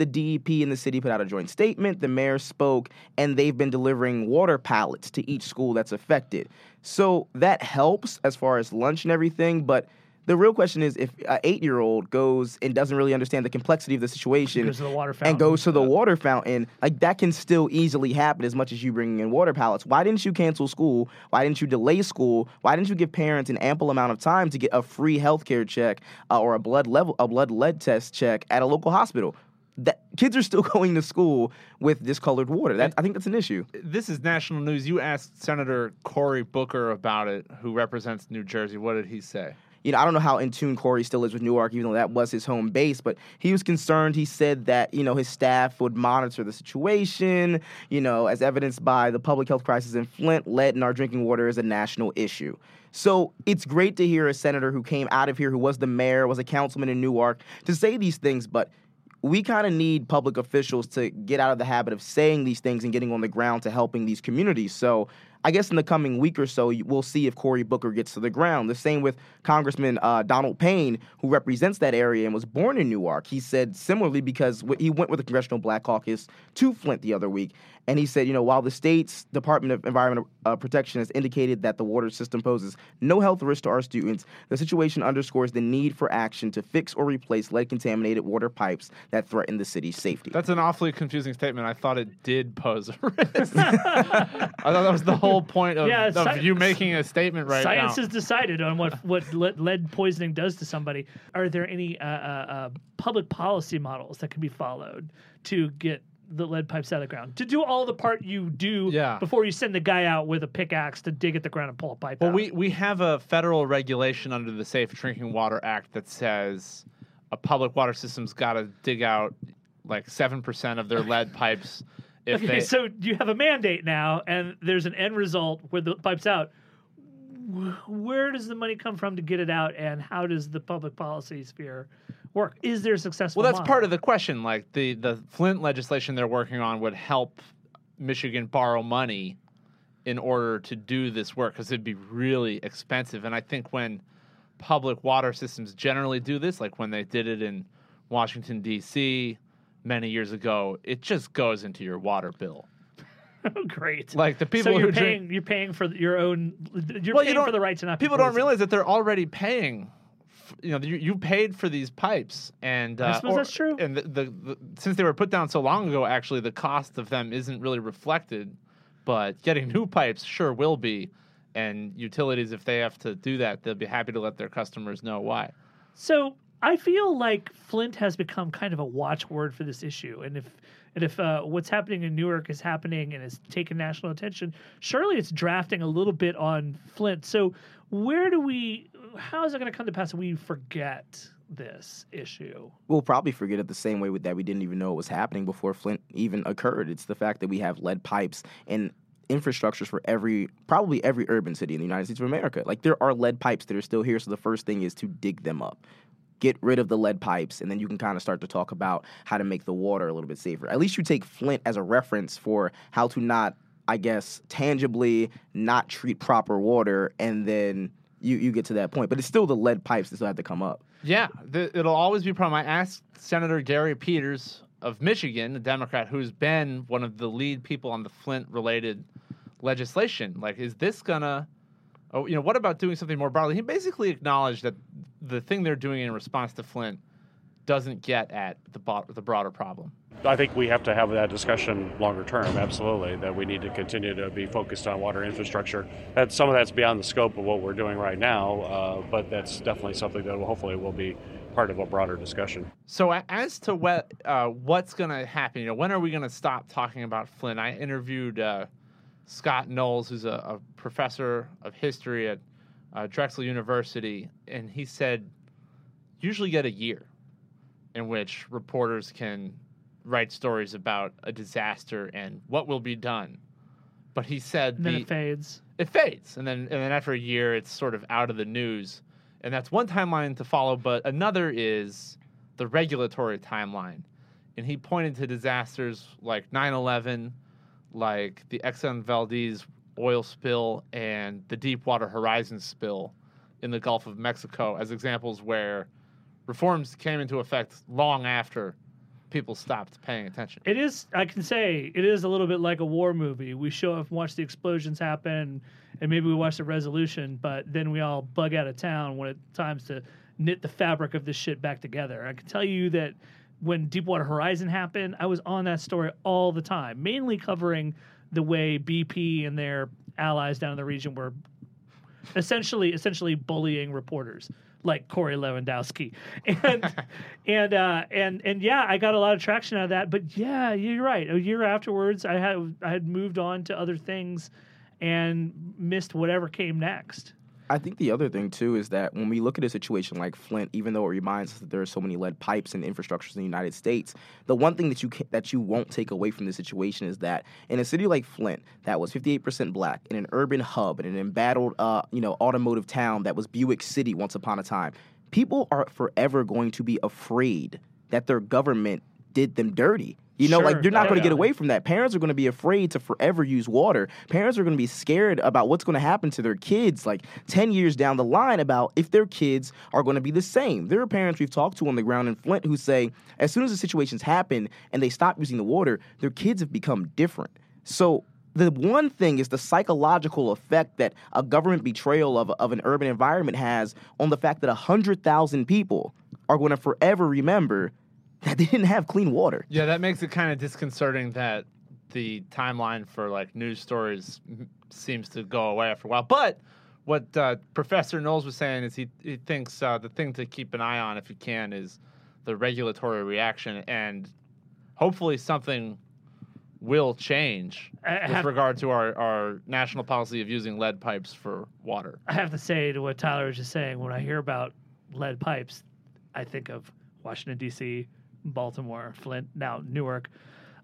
The DEP and the city put out a joint statement. The mayor spoke, and they've been delivering water pallets to each school that's affected. So that helps as far as lunch and everything. But the real question is if an eight year old goes and doesn't really understand the complexity of the situation Goes to the water fountain. and goes to the water fountain, like that can still easily happen as much as you bringing in water pallets. Why didn't you cancel school? Why didn't you delay school? Why didn't you give parents an ample amount of time to get a free healthcare check uh, or a blood level, a blood lead test check at a local hospital? That kids are still going to school with discolored water. That I think that's an issue. This is national news. You asked Senator Cory Booker about it, who represents New Jersey. What did he say? you know, I don't know how in tune Cory still is with Newark, even though that was his home base, but he was concerned. He said that, you know, his staff would monitor the situation, you know, as evidenced by the public health crisis in Flint, lead in our drinking water is a national issue. So it's great to hear a senator who came out of here, who was the mayor, was a councilman in Newark, to say these things, but we kind of need public officials to get out of the habit of saying these things and getting on the ground to helping these communities. So I guess in the coming week or so, we'll see if Cory Booker gets to the ground. The same with Congressman uh, Donald Payne, who represents that area and was born in Newark. He said similarly because he went with the Congressional Black Caucus to Flint the other week, and he said, you know, while the state's Department of Environmental uh, Protection has indicated that the water system poses no health risk to our students, the situation underscores the need for action to fix or replace lead-contaminated water pipes that threaten the city's safety. That's an awfully confusing statement. I thought it did pose a risk. I thought that was the whole point of, Yeah, of sci- you making a statement right Science now. has decided on what what lead, lead poisoning does to somebody. Are there any uh, uh, uh, public policy models that can be followed to get the lead pipes out of the ground? To do all the part you do Yeah. before you send the guy out with a pickaxe to dig at the ground and pull a pipe Well, out. we, we have a federal regulation under the Safe Drinking Water Act that says a public water system's got to dig out like 7% of their lead pipes if okay, they so you have a mandate now, and there's an end result where the pipe's out. Where does the money come from to get it out, and how does the public policy sphere work? Is there a successful? Well, that's model? part of the question. Like the the Flint legislation they're working on would help Michigan borrow money in order to do this work because it'd be really expensive. And I think when public water systems generally do this, like when they did it in Washington D.C. many years ago, it just goes into your water bill. Oh, great. Like the people so you're who drink- paying you're paying for your own you're Well, you paying don't- for the right to not People don't realize that they're already paying. You know, you, you paid for these pipes, and I uh, suppose that's true. And the, the, the since they were put down so long ago, actually, the cost of them isn't really reflected. But getting new pipes sure will be, and utilities, if they have to do that, they'll be happy to let their customers know why. So I feel like Flint has become kind of a watchword for this issue, and if and if uh, what's happening in Newark is happening and is taking national attention, surely it's drafting a little bit on Flint. So where do we? How is it going to come to pass that we forget this issue? We'll probably forget it the same way with that we didn't even know it was happening before Flint even occurred. It's the fact that we have lead pipes and infrastructures for every probably every urban city in the United States of America. Like there are lead pipes that are still here, so the first thing is to dig them up. Get rid of the lead pipes, and then you can kind of start to talk about how to make the water a little bit safer. At least you take Flint as a reference for how to not, I guess, tangibly not treat proper water, and then you, you get to that point. But it's still the lead pipes that still have to come up. Yeah, the, it'll always be a problem. I asked Senator Gary Peters of Michigan, a Democrat who's been one of the lead people on the Flint-related legislation. Like, is this gonna? Oh, you know, what about doing something more broadly? He basically acknowledged that the thing they're doing in response to Flint doesn't get at the bo- the broader problem. I think we have to have that discussion longer term, absolutely, that we need to continue to be focused on water infrastructure. That some of that's beyond the scope of what we're doing right now, uh, but that's definitely something that will, hopefully will be part of a broader discussion. So as to what uh, what's going to happen, you know, when are we going to stop talking about Flint? I interviewed uh, Scott Knowles, who's a, a professor of history at uh, Drexel University, and he said usually get a year in which reporters can write stories about a disaster and what will be done. But he said And then the, it fades. it fades and then and then after a year it's sort of out of the news and that's one timeline to follow but another is the regulatory timeline and he pointed to disasters like 9-11 like the exxon valdez oil spill and the deepwater horizon spill in the gulf of mexico as examples where reforms came into effect long after people stopped paying attention It is. I can say it is a little bit like a war movie. We show up and watch the explosions happen, and maybe we watch the resolution, but then we all bug out of town when it's times to knit the fabric of this shit back together. I can tell you that when Deepwater Horizon happened, I was on that story all the time, mainly covering the way BP and their allies down in the region were essentially essentially bullying reporters like Corey Lewandowski. And and uh and and yeah, I got a lot of traction out of that. But yeah, you're right. A year afterwards I had I had moved on to other things and missed whatever came next. I think the other thing too is that when we look at a situation like Flint, even though it reminds us that there are so many lead pipes and infrastructures in the United States, the one thing that you can, that you won't take away from the situation is that in a city like Flint, that was 58% black, in an urban hub, in an embattled, uh, you know, automotive town that was Buick City once upon a time, people are forever going to be afraid that their government did them dirty. You know, Sure. like you're not going to get away from that. Parents are going to be afraid to forever use water. Parents are going to be scared about what's going to happen to their kids like 10 years down the line about if their kids are going to be the same. There are parents we've talked to on the ground in Flint who say as soon as the situations happen and they stop using the water, their kids have become different. So the one thing is the psychological effect that a government betrayal of, of an urban environment has on the fact that 100,000 people are going to forever remember that they didn't have clean water. Yeah, that makes it kind of disconcerting that the timeline for like news stories seems to go away after a while. But what uh, Professor Knowles was saying is he, he thinks uh, the thing to keep an eye on, if you can, is the regulatory reaction, and hopefully something will change I- I with have- regard to our, our national policy of using lead pipes for water. I have to say to what Tyler was just saying, when I hear about lead pipes, I think of Washington D.C., Baltimore, Flint, now Newark.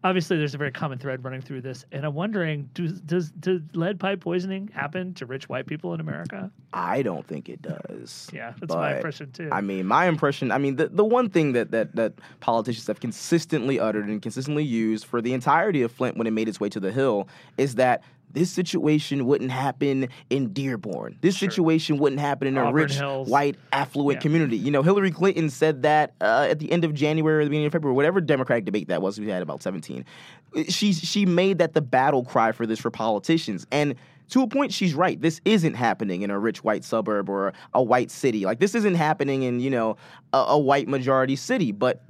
Obviously, there's a very common thread running through this, and I'm wondering: does does, does lead pipe poisoning happen to rich white people in America? I don't think it does. Yeah, that's my impression too. I mean, my impression. I mean, the the one thing that that that politicians have consistently uttered and consistently used for the entirety of Flint when it made its way to the Hill is that this situation wouldn't happen in Dearborn. This situation wouldn't happen in a rich, Hills. white, affluent Yeah. community. You know, Hillary Clinton said that uh, at the end of January or the beginning of February, whatever Democratic debate that was, we had about 17. She she made that the battle cry for this for politicians. And to a point, she's right. This isn't happening in a rich white suburb or a white city. Like this isn't happening in you know a, a white majority city, but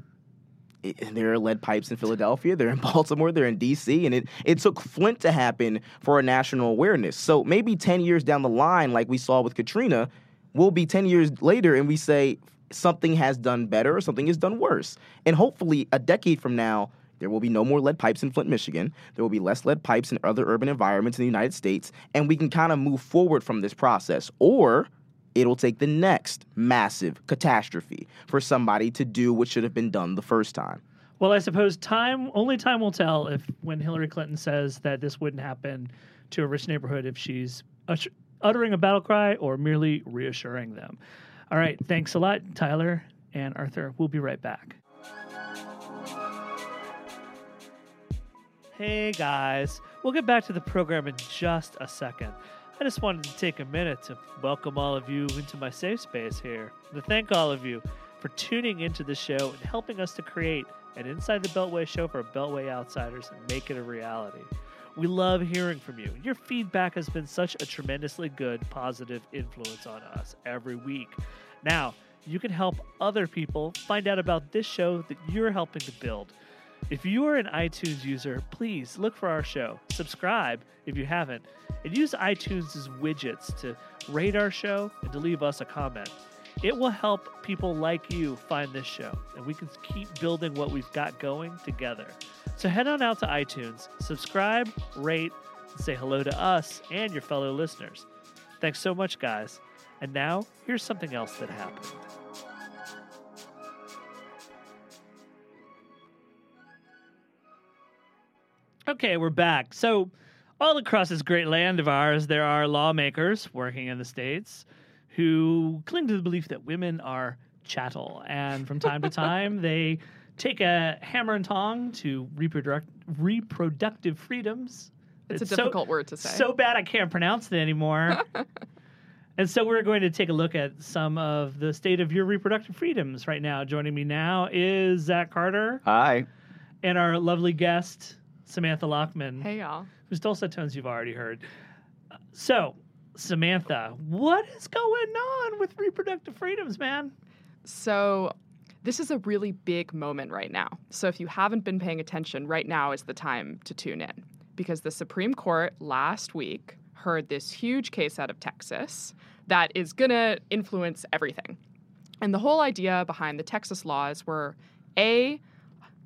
there are lead pipes in Philadelphia, they're in Baltimore, they're in DC, and it, it took Flint to happen for a national awareness. So maybe 10 years down the line, like we saw with Katrina, we'll be 10 years later and we say something has done better or something has done worse. And hopefully, a decade from now, there will be no more lead pipes in Flint, Michigan. There will be less lead pipes in other urban environments in the United States, and we can kind of move forward from this process. Or it'll take the next massive catastrophe for somebody to do what should have been done the first time. Well, I suppose time only time will tell if when Hillary Clinton says that this wouldn't happen to a rich neighborhood if she's uttering a battle cry or merely reassuring them. All right, thanks a lot, Tyler and Arthur. We'll be right back. Hey guys, we'll get back to the program in just a second. I just wanted to take a minute to welcome all of you into my safe space here. To thank all of you for tuning into the show and helping us to create an Inside the Beltway show for Beltway outsiders and make it a reality. We love hearing from you. Your feedback has been such a tremendously good, positive influence on us every week. Now, you can help other people find out about this show that you're helping to build. If you are an iTunes user, please look for our show, subscribe if you haven't, and use iTunes' widgets to rate our show and to leave us a comment. It will help people like you find this show, and we can keep building what we've got going together. So head on out to iTunes, subscribe, rate, and say hello to us and your fellow listeners. Thanks so much, guys. And now, here's something else that happened. Okay, we're back. So, all across this great land of ours, there are lawmakers working in the states who cling to the belief that women are chattel. And from time to time, they take a hammer and tong to reproduct- reproductive freedoms. It's a so- difficult word to say. So bad I can't pronounce it anymore. and so we're going to take a look at some of the state of your reproductive freedoms right now. Joining me now is Zach Carter Hi. and our lovely guest, Samantha Lachman, Hey, y'all. whose dulcet tones you've already heard. Uh, So, Samantha, what is going on with reproductive freedoms, man? So, this is a really big moment right now. So, if you haven't been paying attention, right now is the time to tune in because the Supreme Court last week heard this huge case out of Texas that is going to influence everything. And the whole idea behind the Texas laws were A,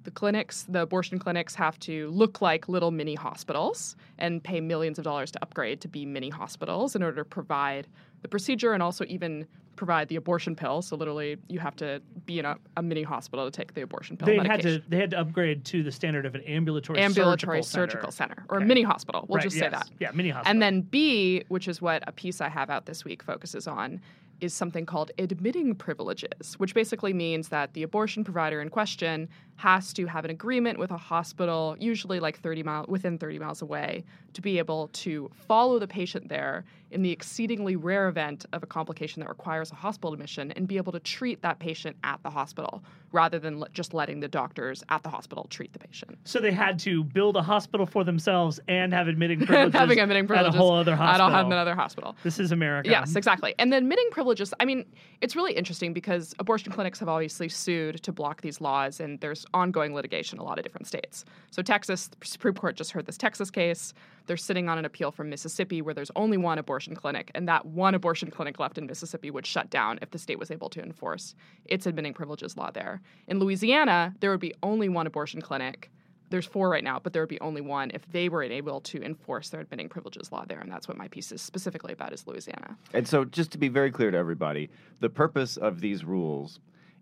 the clinics, the abortion clinics have to look like little mini hospitals and pay millions of dollars to upgrade to be mini hospitals in order to provide the procedure and also even provide the abortion pill. So literally, you have to be in a, a mini hospital to take the abortion pill. They had to they had to upgrade to the standard of an ambulatory ambulatory surgical, surgical center, or Okay. a mini hospital. We'll Right, just say that. Yeah, mini hospital. And then B, which is what a piece I have out this week focuses on, is something called admitting privileges, which basically means that the abortion provider in question has to have an agreement with a hospital, usually like 30 mile within 30 miles away, to be able to follow the patient there in the exceedingly rare event of a complication that requires a hospital admission and be able to treat that patient at the hospital rather than le- just letting the doctors at the hospital treat the patient. So they had to build a hospital for themselves and have admitting privileges Having admitting privileges at a whole other at hospital. a- another hospital. This is America. Yes, exactly. And then admitting privileges, I mean, it's really interesting because abortion clinics have obviously sued to block these laws, and there's ongoing litigation in a lot of different states. So, Texas, the Supreme Court just heard this Texas case. They're sitting on an appeal from Mississippi where there's only one abortion clinic, and that one abortion clinic left in Mississippi would shut down if the state was able to enforce its admitting privileges law there. In Louisiana, there would be only one abortion clinic there's four right now, but there would be only one if they were able to enforce their admitting privileges law there, and that's what my piece is specifically about is Louisiana. And so, just to be very clear to everybody, the purpose of these rules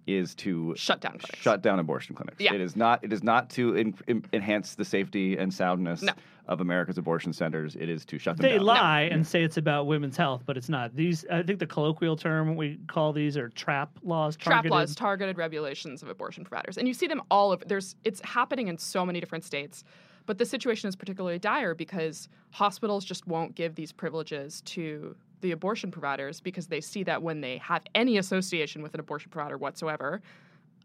is to shut down clinics. shut down abortion clinics. Yeah. It is not. It is not to en- en- enhance the safety and soundness No. of America's abortion centers. It is to shut them They down. They lie and say it's about women's health, but it's not. These, I think, the colloquial term we call these are trap laws. Trap targeted- laws, targeted regulations of abortion providers, and you see them all over. There's it's happening in so many different states, but the situation is particularly dire because hospitals just won't give these privileges to the abortion providers because they see that when they have any association with an abortion provider whatsoever,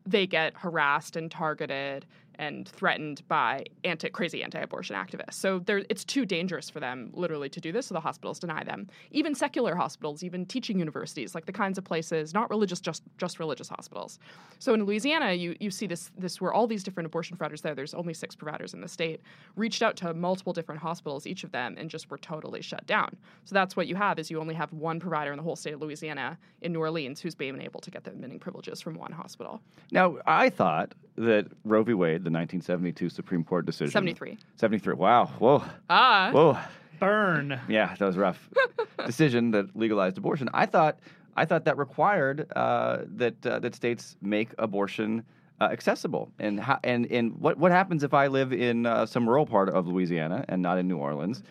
they get harassed and targeted and threatened by anti crazy anti-abortion activists. So there, it's too dangerous for them literally to do this. So the hospitals deny them. Even secular hospitals, even teaching universities, like the kinds of places, not religious, just just religious hospitals. So in Louisiana, you you see this this where all these different abortion providers there. There's only six providers in the state. Reached out to multiple different hospitals, each of them, and just were totally shut down. So that's what you have is you only have one provider in the whole state of Louisiana in New Orleans who's been able to get the admitting privileges from one hospital. Now, I thought that Roe v. Wade, the 1972 Supreme Court decision, 73. 73. Wow. Whoa. Ah. Whoa. Burn. Yeah, that was rough. decision that legalized abortion. I thought I thought that required uh, that uh, that states make abortion uh, accessible. And how, and and what what happens if I live in uh, some rural part of Louisiana and not in New Orleans?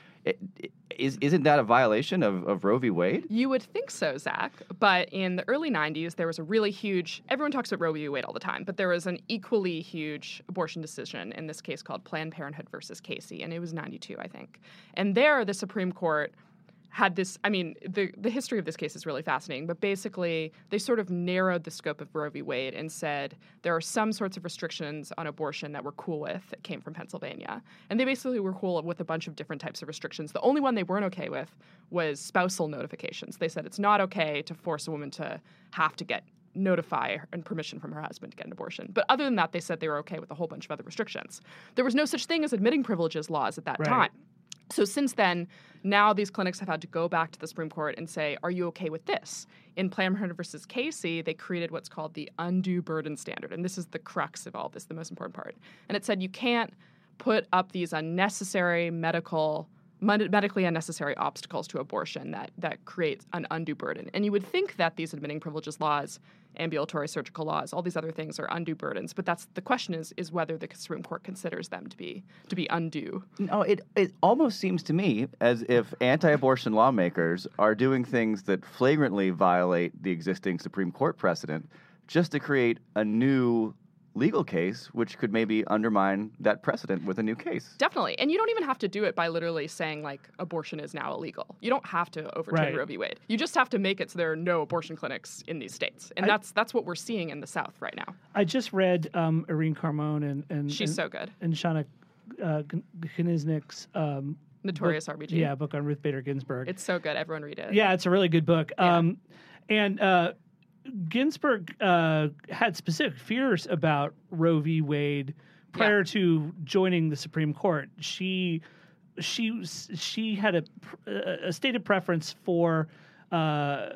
Is isn't that a violation of, of Roe v. Wade? You would think so, Zach. But in the early 90s, there was a really huge, everyone talks about Roe v. Wade all the time, but there was an equally huge abortion decision in this case called Planned Parenthood versus Casey, and it was 92, I think. And there, the Supreme Court had this i mean the the history of this case is really fascinating but basically they sort of narrowed the scope of roe v wade and said there are some sorts of restrictions on abortion that we're cool with that came from pennsylvania and they basically were cool with a bunch of different types of restrictions the only one they weren't okay with was spousal notifications they said it's not okay to force a woman to have to get notify and permission from her husband to get an abortion. But other than that, they said they were okay with a whole bunch of other restrictions. There was no such thing as admitting privileges laws at that Right. time. So since then, now these clinics have had to go back to the Supreme Court and say, "Are you okay with this?" In Planned versus Casey, they created what's called the undue burden standard, and this is the crux of all this, the most important part. And it said you can't put up these unnecessary medical med- medically unnecessary obstacles to abortion that that creates an undue burden. And you would think that these admitting privileges laws, ambulatory surgical laws, all these other things are undue burdens, but that's the question is is whether the Supreme Court considers them to be to be undue. No, it it almost seems to me as if anti-abortion lawmakers are doing things that flagrantly violate the existing Supreme Court precedent just to create a new legal case which could maybe undermine that precedent with a new case. Definitely. And you don't even have to do it by literally saying like abortion is now illegal. You don't have to overturn Right. Roe v. Wade. You just have to make it so there are no abortion clinics in these states. And I- that's that's what we're seeing in the South right now. I just read um, Irin Carmon and and She's and, so good. and Shana uh, Knizhnik's um, Notorious book, RBG. Yeah, book on Ruth Bader Ginsburg. It's so good. Everyone read it. Yeah, it's a really good book. Um, and uh, Ginsburg uh, had specific fears about Roe v. Wade prior to joining the Supreme Court. She she she had a, a stated preference for uh,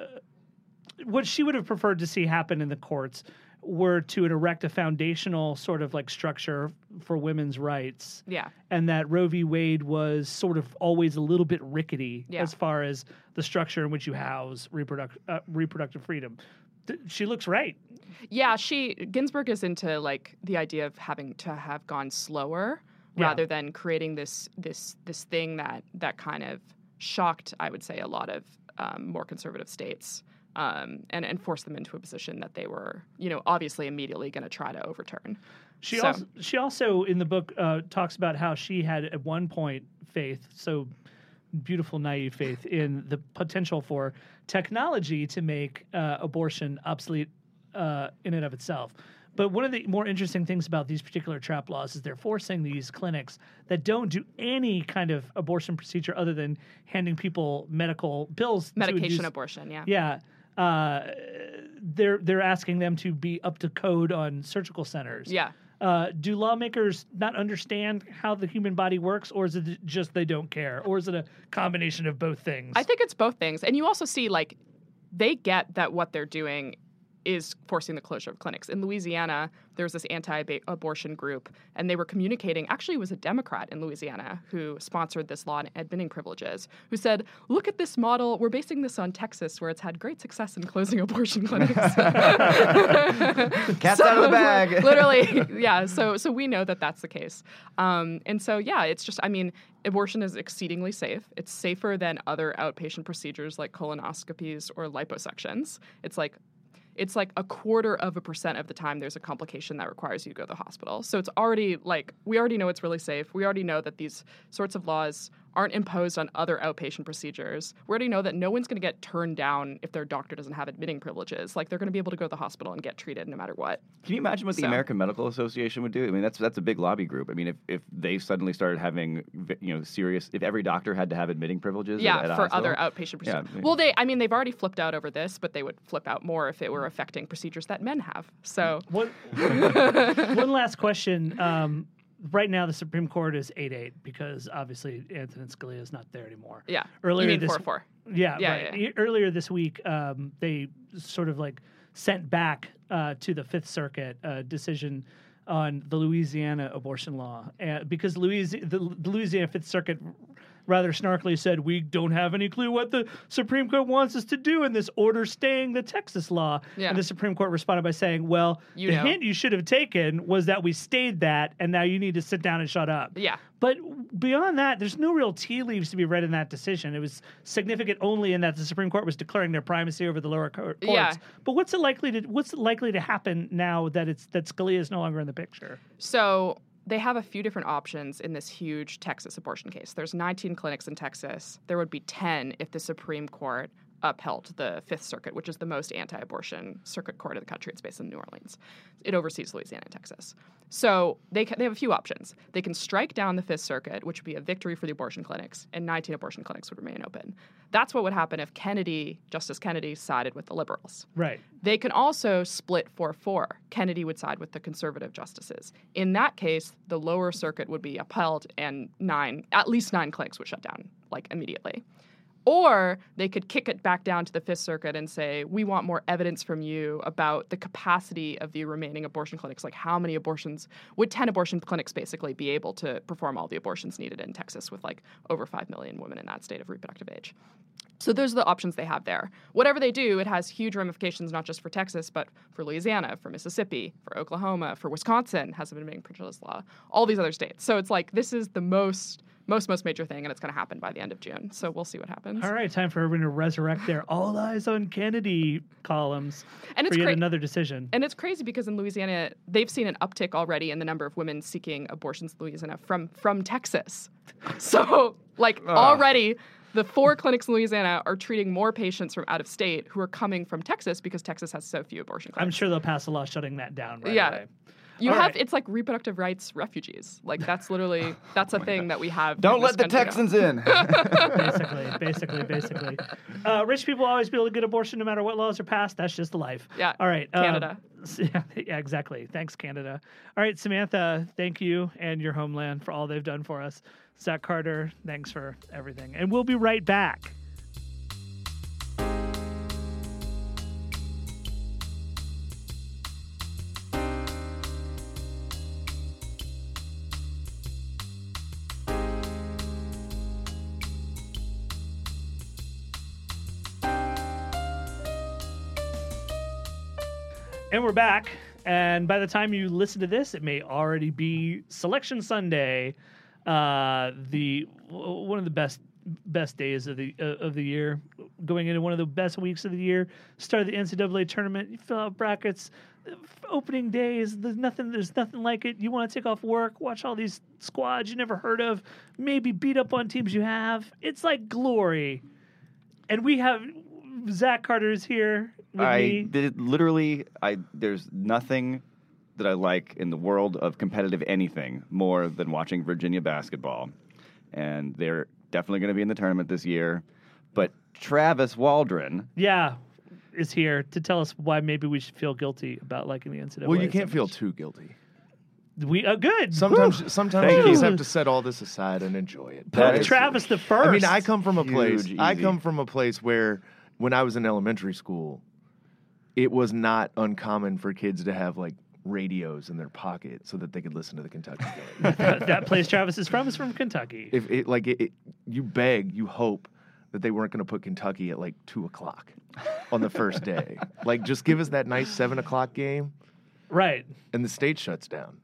what she would have preferred to see happen in the courts were to erect a foundational sort of like structure for women's rights Yeah. and that Roe v. Wade was sort of always a little bit rickety Yeah. as far as the structure in which you house reproduct, uh, reproductive freedom. Th- she looks right. Yeah, she Ginsburg is into like the idea of having to have gone slower Yeah. rather than creating this this this thing that that kind of shocked, I would say, a lot of um, more conservative states. Um, and, and forced them into a position that they were, you know, obviously immediately going to try to overturn. She So- also she also in the book uh, talks about how she had at one point faith, so beautiful naive faith in the potential for technology to make uh, abortion obsolete uh, in and of itself. But one of the more interesting things about these particular trap laws is they're forcing these clinics that don't do any kind of abortion procedure other than handing people medical bills, Medication induce- abortion, yeah. yeah. Uh, they're they're asking them to be up to code on surgical centers. Yeah. Uh, do lawmakers not understand how the human body works, or is it just they don't care, or is it a combination of both things? I think it's both things. And you also see like they get that what they're doing is forcing the closure of clinics. In Louisiana, there was this anti-abortion group and they were communicating, actually it was a Democrat in Louisiana who sponsored this law on admitting privileges, who said, "Look at this model. We're basing this on Texas where it's had great success in closing abortion clinics." Cat's out of the bag. literally, yeah. So so we know that that's the case. Um, and so yeah, it's just I mean, abortion is exceedingly safe. It's safer than other outpatient procedures like colonoscopies or liposuctions. It's like it's like a quarter of a percent of the time there's a complication that requires you to go to the hospital. So it's already like we already know it's really safe. We already know that these sorts of laws aren't imposed on other outpatient procedures. We already know that no one's going to get turned down if their doctor doesn't have admitting privileges. Like they're going to be able to go to the hospital and get treated no matter what. Can you imagine what the American Medical Association would do? I mean, that's that's a big lobby group. I mean, if, if they suddenly started having you know serious, if every doctor had to have admitting privileges, yeah, at, at for hospital, other outpatient Yeah, procedures. Well, they, I mean, they've already flipped out over this, but they would flip out more if it were affecting procedures that men have. So, One, one last question. Um, right now, the Supreme Court is eight eight because obviously Antonin Scalia is not there anymore. yeah. Earlier you mean this 4 4. Yeah, Yeah, right. yeah. E- Earlier this week, um, they sort of like sent back uh, to the Fifth Circuit a decision on the Louisiana abortion law uh, because Louisi- the, the Louisiana Fifth Circuit rather snarkily said we don't have any clue what the Supreme Court wants us to do in this order staying the Texas law. Yeah. And the Supreme Court responded by saying, "Well, You the know. hint you should have taken was that we stayed that, and now you need to sit down and shut up." Yeah. But beyond that, there's no real tea leaves to be read in that decision. It was significant only in that the Supreme Court was declaring their primacy over the lower co- courts. Yeah. But what's it likely to what's likely to happen now that it's that Scalia is no longer in the picture? So they have a few different options in this huge Texas abortion case. There's 19 clinics in Texas. There would be 10 if the Supreme Court upheld the Fifth Circuit, which is the most anti-abortion circuit court in the country. It's based in New Orleans. It oversees Louisiana and Texas. So they ca- they have a few options. They can strike down the Fifth Circuit, which would be a victory for the abortion clinics, and 19 abortion clinics would remain open. That's what would happen if Kennedy, Justice Kennedy, sided with the liberals. Right. They can also split 4 4. Kennedy would side with the conservative justices. In that case, the lower circuit would be upheld and nine, at least nine clinics would shut down, like immediately. Or they could kick it back down to the Fifth Circuit and say, we want more evidence from you about the capacity of the remaining abortion clinics. Like, how many abortions would 10 abortion clinics basically be able to perform all the abortions needed in Texas with like over 5 million women in that state of reproductive age? So those are the options they have there. Whatever they do, it has huge ramifications not just for Texas, but for Louisiana, for Mississippi, for Oklahoma, for Wisconsin hasn't been admitting privileges law, all these other states. So it's like this is the most most most major thing, and it's going to happen by the end of June. So we'll see what happens. All right, time for everyone to resurrect their all eyes on Kennedy columns And for it's yet cra- another decision. And it's crazy because in Louisiana, they've seen an uptick already in the number of women seeking abortions in Louisiana from from Texas. So, like ah. already, the four clinics in Louisiana are treating more patients from out of state who are coming from Texas because Texas has so few abortion clinics. I'm sure they'll pass a law shutting that down right Yeah. away. You All have right. it's like reproductive rights refugees. Like that's literally that's a thing that we have. Don't let the country now. Texans in. basically, basically, basically. Uh, rich people always be able to get abortion no matter what laws are passed. That's just life. Yeah, All right. uh, Canada. yeah, yeah, exactly. Thanks, Canada. All right, Samantha, thank you and your homeland for all they've done for us. Zach Carter, thanks for everything. And we'll be right back. Back. And by the time you listen to this, it may already be Selection Sunday. Uh, the one of the best best days of the uh, of the year, going into one of the best weeks of the year. Start the NCAA tournament. You fill out brackets. Opening days. There's nothing. There's nothing like it. You want to take off work, watch all these squads you never heard of, maybe beat up on teams you have. It's like glory. And we have Zach Carter is here I me. did literally. I there's nothing that I like in the world of competitive anything more than watching Virginia basketball, and they're definitely going to be in the tournament this year. But Travis Waldron, Yeah, is here to tell us why maybe we should feel guilty about liking the NCAA. Well, you can't feel too guilty. We are good. Sometimes, Whew. sometimes Thank you just have to set all this aside and enjoy it. That Put Travis the first. I mean, I come from a place. Huge, I come from a place where, when I was in elementary school, it was not uncommon for kids to have like radios in their pocket so that they could listen to the Kentucky game. that, that place Travis is from is from Kentucky. if it like it, it, you beg, you hope that they weren't going to put Kentucky at like two o'clock on the first day. like, just give us that nice seven o'clock game, right. and the state shuts down.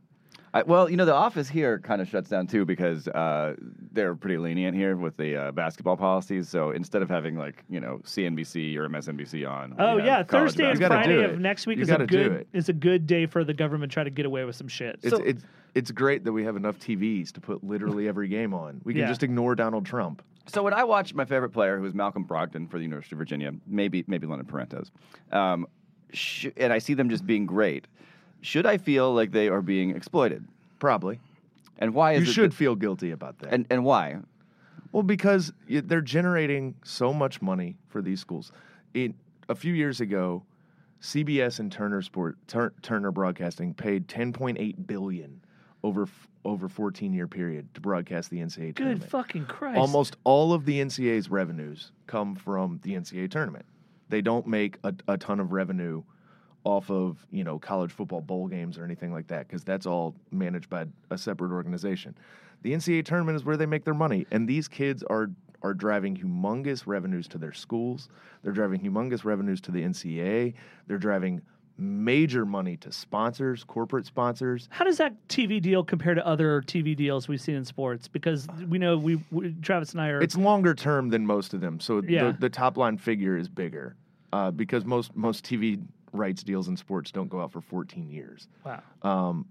I, well, you know, the office here kind of shuts down too because uh, they're pretty lenient here with the uh, basketball policies. So instead of having like you know CNBC or MSNBC on, Oh we have yeah, Thursday and You gotta basketball. do Friday of next week You is a good it. is a good day for the government to try to get away with some shit. It's, So- it's it's great that we have enough TVs to put literally every game on. We can Yeah. just ignore Donald Trump. So when I watched my favorite player, who was Malcolm Brogdon for the University of Virginia, maybe maybe London Perrantes, um, sh- and I see them just being great, should I feel like they are being exploited? Probably. And why is You it should that- feel guilty about that. and and why? well, because they're generating so much money for these schools. It, a few years ago, CBS and Turner Sport Tur- Turner Broadcasting paid 10.8 billion over f- over 14 year period to broadcast the NCAA good tournament. fucking Christ. Almost all of the NCAA's revenues come from the NCAA tournament. They don't make a, a ton of revenue off of you know college football bowl games or anything like that because that's all managed by a separate organization. The NCAA tournament is where they make their money, and these kids are are driving humongous revenues to their schools. They're driving humongous revenues to the NCAA. They're driving major money to sponsors, corporate sponsors. How does that TV deal compare to other TV deals we've seen in sports? Because we know we, we Travis and I are. It's longer term than most of them, so Yeah. the, the top line figure is bigger uh, because most most TV rights deals in sports don't go out for 14 years. wow. Um,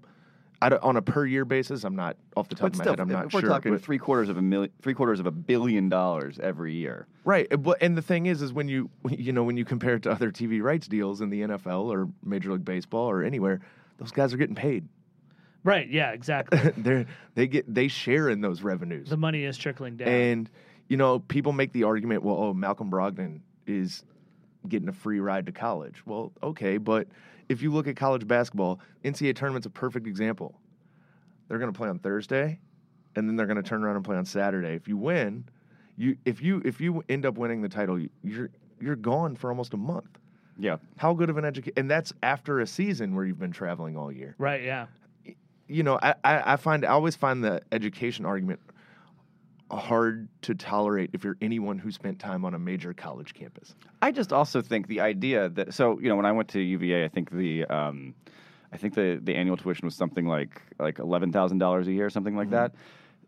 I don't- on a per year basis, I'm not off the top But of my still, head. I'm if not we're sure. talking but- three quarters of a million, three quarters of a billion dollars every year. right, but and the thing is, is when you you know when you compare it to other TV rights deals in the NFL or Major League Baseball or anywhere, those guys are getting paid. Right. Yeah. Exactly. they they get they share in those revenues. the money is trickling down. And you know, people make the argument, well, oh, Malcolm Brogdon is getting a free ride to college. Well, okay, but if you look at college basketball, NCAA tournament's a perfect example. They're going to play on Thursday, and then they're going to turn around and play on Saturday. If you win, you if you if you end up winning the title, you- you're you're gone for almost a month. Yeah. How good of an education? And that's after a season where you've been traveling all year right. Yeah. you know, I, I, I find I always find the education argument hard to tolerate if you're anyone who spent time on a major college campus. I just also think the idea that so you know when I went to UVA, I think the um, I think the the annual tuition was something like like eleven thousand dollars a year, something like that.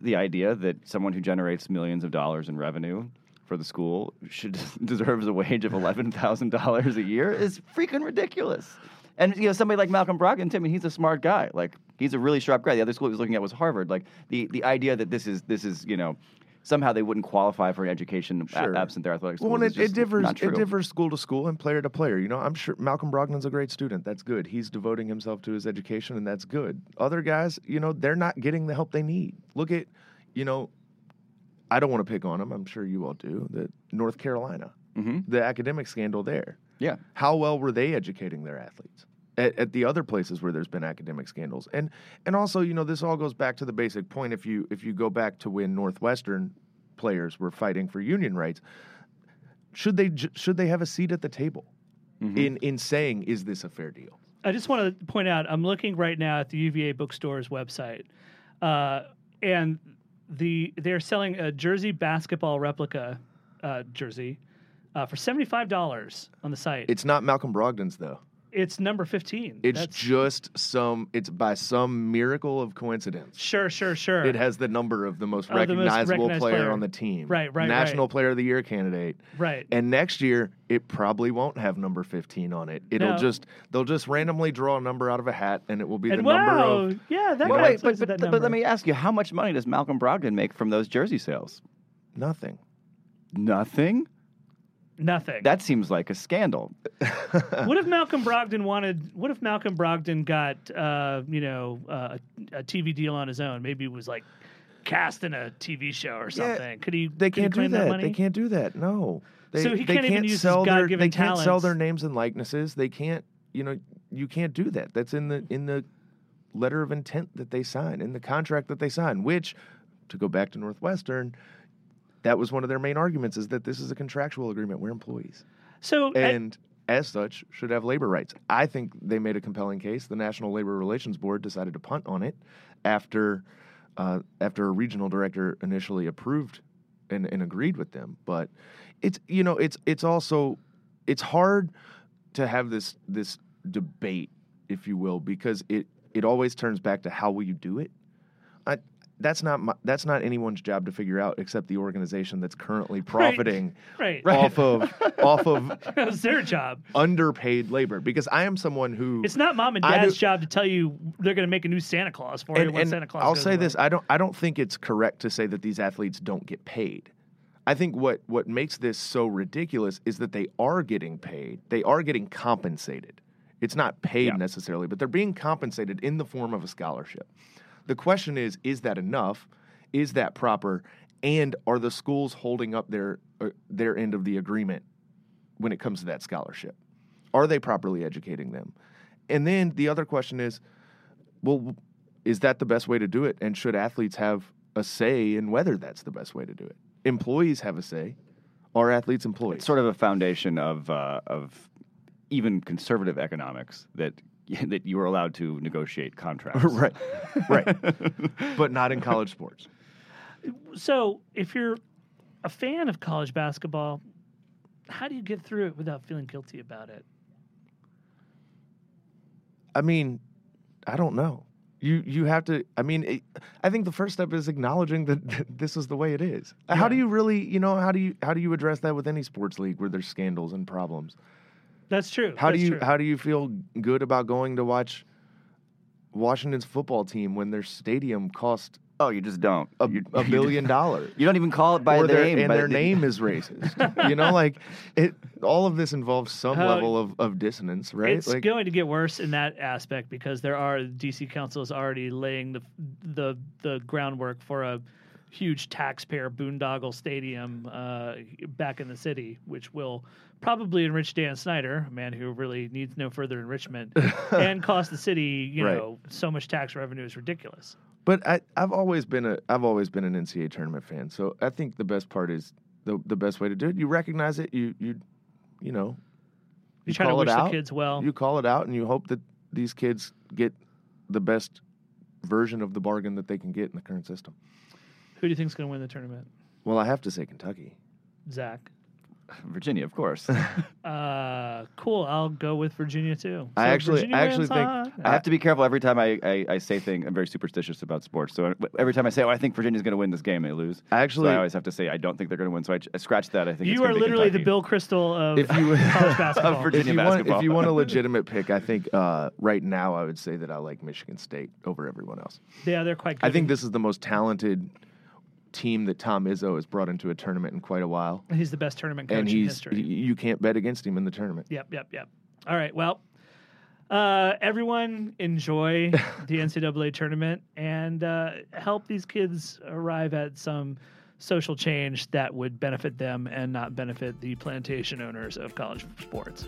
The idea that someone who generates millions of dollars in revenue for the school should deserves a wage of eleven thousand dollars a year is freaking ridiculous. And you know somebody like Malcolm Brogdon, I mean, he's a smart guy. Like he's a really sharp guy. The other school he was looking at was Harvard. Like the the idea that this is this is you know somehow they wouldn't qualify for an education Sure. absent their athletic schools. Well, it, it differs. It differs school to school and player to player. You know, I'm sure Malcolm Brogdon's a great student. That's good. He's devoting himself to his education, and that's good. Other guys, you know, they're not getting the help they need. Look at, you know, I don't want to pick on them. I'm sure you all do. The North Carolina, Mhm. the academic scandal there. Yeah. how well were they educating their athletes at, at the other places where there's been academic scandals? And and also you know this all goes back to the basic point. If you if you go back to when northwestern players were fighting for union rights should they should they have a seat at the table in in saying is this a fair deal? I just want to point out, I'm looking right now at the UVA bookstore's website, uh, and the they're selling a jersey basketball replica uh, jersey uh, for seventy five dollars on the site. it's not malcolm brogdon's though It's number 15. It's That's- just some. It's by some miracle of coincidence. Sure, sure, sure. It has the number of the most Of the most recognizable recognized player, player. on the team. Right, right, National right. Player of the Year candidate. Right. And next year, it probably won't have number 15 on it. It'll No. just they'll just randomly draw a number out of a hat, and it will be and the wow, number of. yeah, that Well, guy wait, plays but, at but, that but let me ask you, how much money does Malcolm Brogdon make from those jersey sales? Nothing. Nothing. Nothing. That seems like a scandal. what if Malcolm Brogdon wanted? What if Malcolm Brogdon got, uh, you know, uh, a, a TV deal on his own? Maybe it was like cast in a TV show or Yeah, something. could he? They can't do claim that. money? They can't do that. No. They, So he they can't even use his sell their, They can't sell their names and likenesses. They can't. You know, you can't do that. That's in the in the letter of intent that they sign, in the contract that they sign. Which, to go back to Northwestern, that was one of their main arguments: is that this is a contractual agreement. We're employees. So and as such should have labor rights. I think they made a compelling case. The National Labor Relations Board decided to punt on it after uh, after a regional director initially approved and, and agreed with them. But it's you know it's it's also it's hard to have this this debate, if you will, because it it always turns back to how will you do it. I, that's not my, that's not anyone's job to figure out except the organization that's currently profiting right. right. off of off of That's their job. underpaid labor because I am someone who It's not mom and dad's do- job to tell you they're going to make a new Santa Claus for you when and Santa Claus I'll say away. this: I don't I don't think it's correct to say that these athletes don't get paid. I think what what makes this so ridiculous is that they are getting paid. They are getting compensated. It's not paid necessarily, but they're being compensated in the form of a scholarship. The question is: Is that enough? Is that proper? And are the schools holding up their uh, their end of the agreement when it comes to that scholarship? Are they properly educating them? And then the other question is, well, is that the best way to do it? And should athletes have a say in whether that's the best way to do it? Employees have a say. Are athletes employees? It's sort of a foundation of uh, of even conservative economics that that you are allowed to negotiate contracts. right, right, but not in college sports. So, if you're a fan of college basketball, how do you get through it without feeling guilty about it? I mean, I don't know. You you have to. I mean, it, I think the first step is acknowledging that, that this is the way it is. How do you really, you know, how do you how do you address that with any sports league where there's scandals and problems? That's true. How That's do you true. how do you feel good about going to watch Washington's football team when their stadium cost Oh, you just don't. a, You- a billion dollars? You don't even call it by or the their, name. and by their the- name is racist. you know, like it. All of this involves some How- level of, of dissonance, right? It's like, going to get worse in that aspect because there are DC council is already laying the the the groundwork for a huge taxpayer boondoggle stadium uh, back in the city, which will probably enrich Dan Snyder, a man who really needs no further enrichment, and cost the city, you Right. know, so much tax revenue is ridiculous. But I, I've always been a I've always been an NCAA tournament fan. So I think the best part is the the best way to do it. You recognize it. You you you know. You try to wish the kids well. You call it out, and you hope that these kids get the best version of the bargain that they can get in the current system. Who do you think's going to win the tournament? Well, I have to say Kentucky. Zach. Virginia, of course. Uh, cool. I'll go with Virginia too. I actually- Virginia I actually wins, think- huh? I have to be careful every time I, I, I say things. I'm very superstitious about sports. So every time I say, "Oh, I think Virginia's going to win this game," they lose. Actually- so I always have to say, "I don't think they're going to win." So I, I scratch that. I think You gonna are be literally the Bill Kristol of If you college basketball. Virginia if you want, basketball. if you want a legitimate pick, I think uh, right now I would say that I like Michigan State over everyone else. yeah, they're quite good. I think this is the most talented team that Tom Izzo has brought into a tournament in quite a while, he's the best tournament coach and in he's history. you can't bet against him in the tournament. Yep, yep, yep. All right. Well, uh, everyone enjoy the NCAA tournament and uh, help these kids arrive at some social change that would benefit them and not benefit the plantation owners of college sports.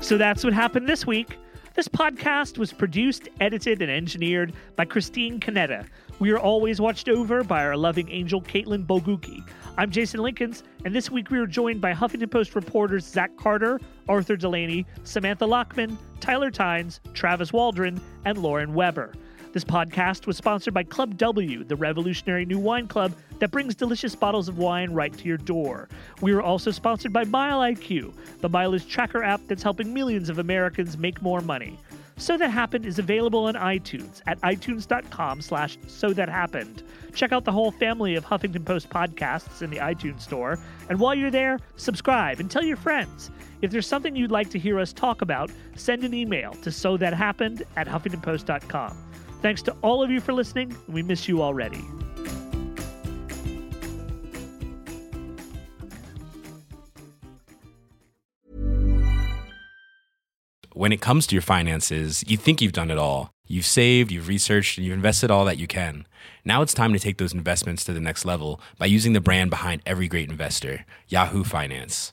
So that's what happened this week. This podcast was produced, edited, and engineered by Christine Conetta. We are always watched over by our loving angel, Caitlin Boguki. I'm Jason Linkins, and this week we are joined by Huffington Post reporters Zach Carter, Arthur Delaney, Samantha Lachman, Tyler Tynes, Travis Waldron, and Lauren Weber. This podcast was sponsored by Club W, the revolutionary new wine club that brings delicious bottles of wine right to your door. We are also sponsored by MileIQ, the mileage tracker app that's helping millions of Americans make more money. So That Happened is available on iTunes at itunes.com slash so that happened. Check out the whole family of Huffington Post podcasts in the iTunes store. And while you're there, subscribe and tell your friends. If there's something you'd like to hear us talk about, send an email to so that happened at huffingtonpost.com. Thanks to all of you for listening. We miss you already. When it comes to your finances, you think you've done it all. You've saved, you've researched, and you've invested all that you can. Now it's time to take those investments to the next level by using the brand behind every great investor, Yahoo Finance.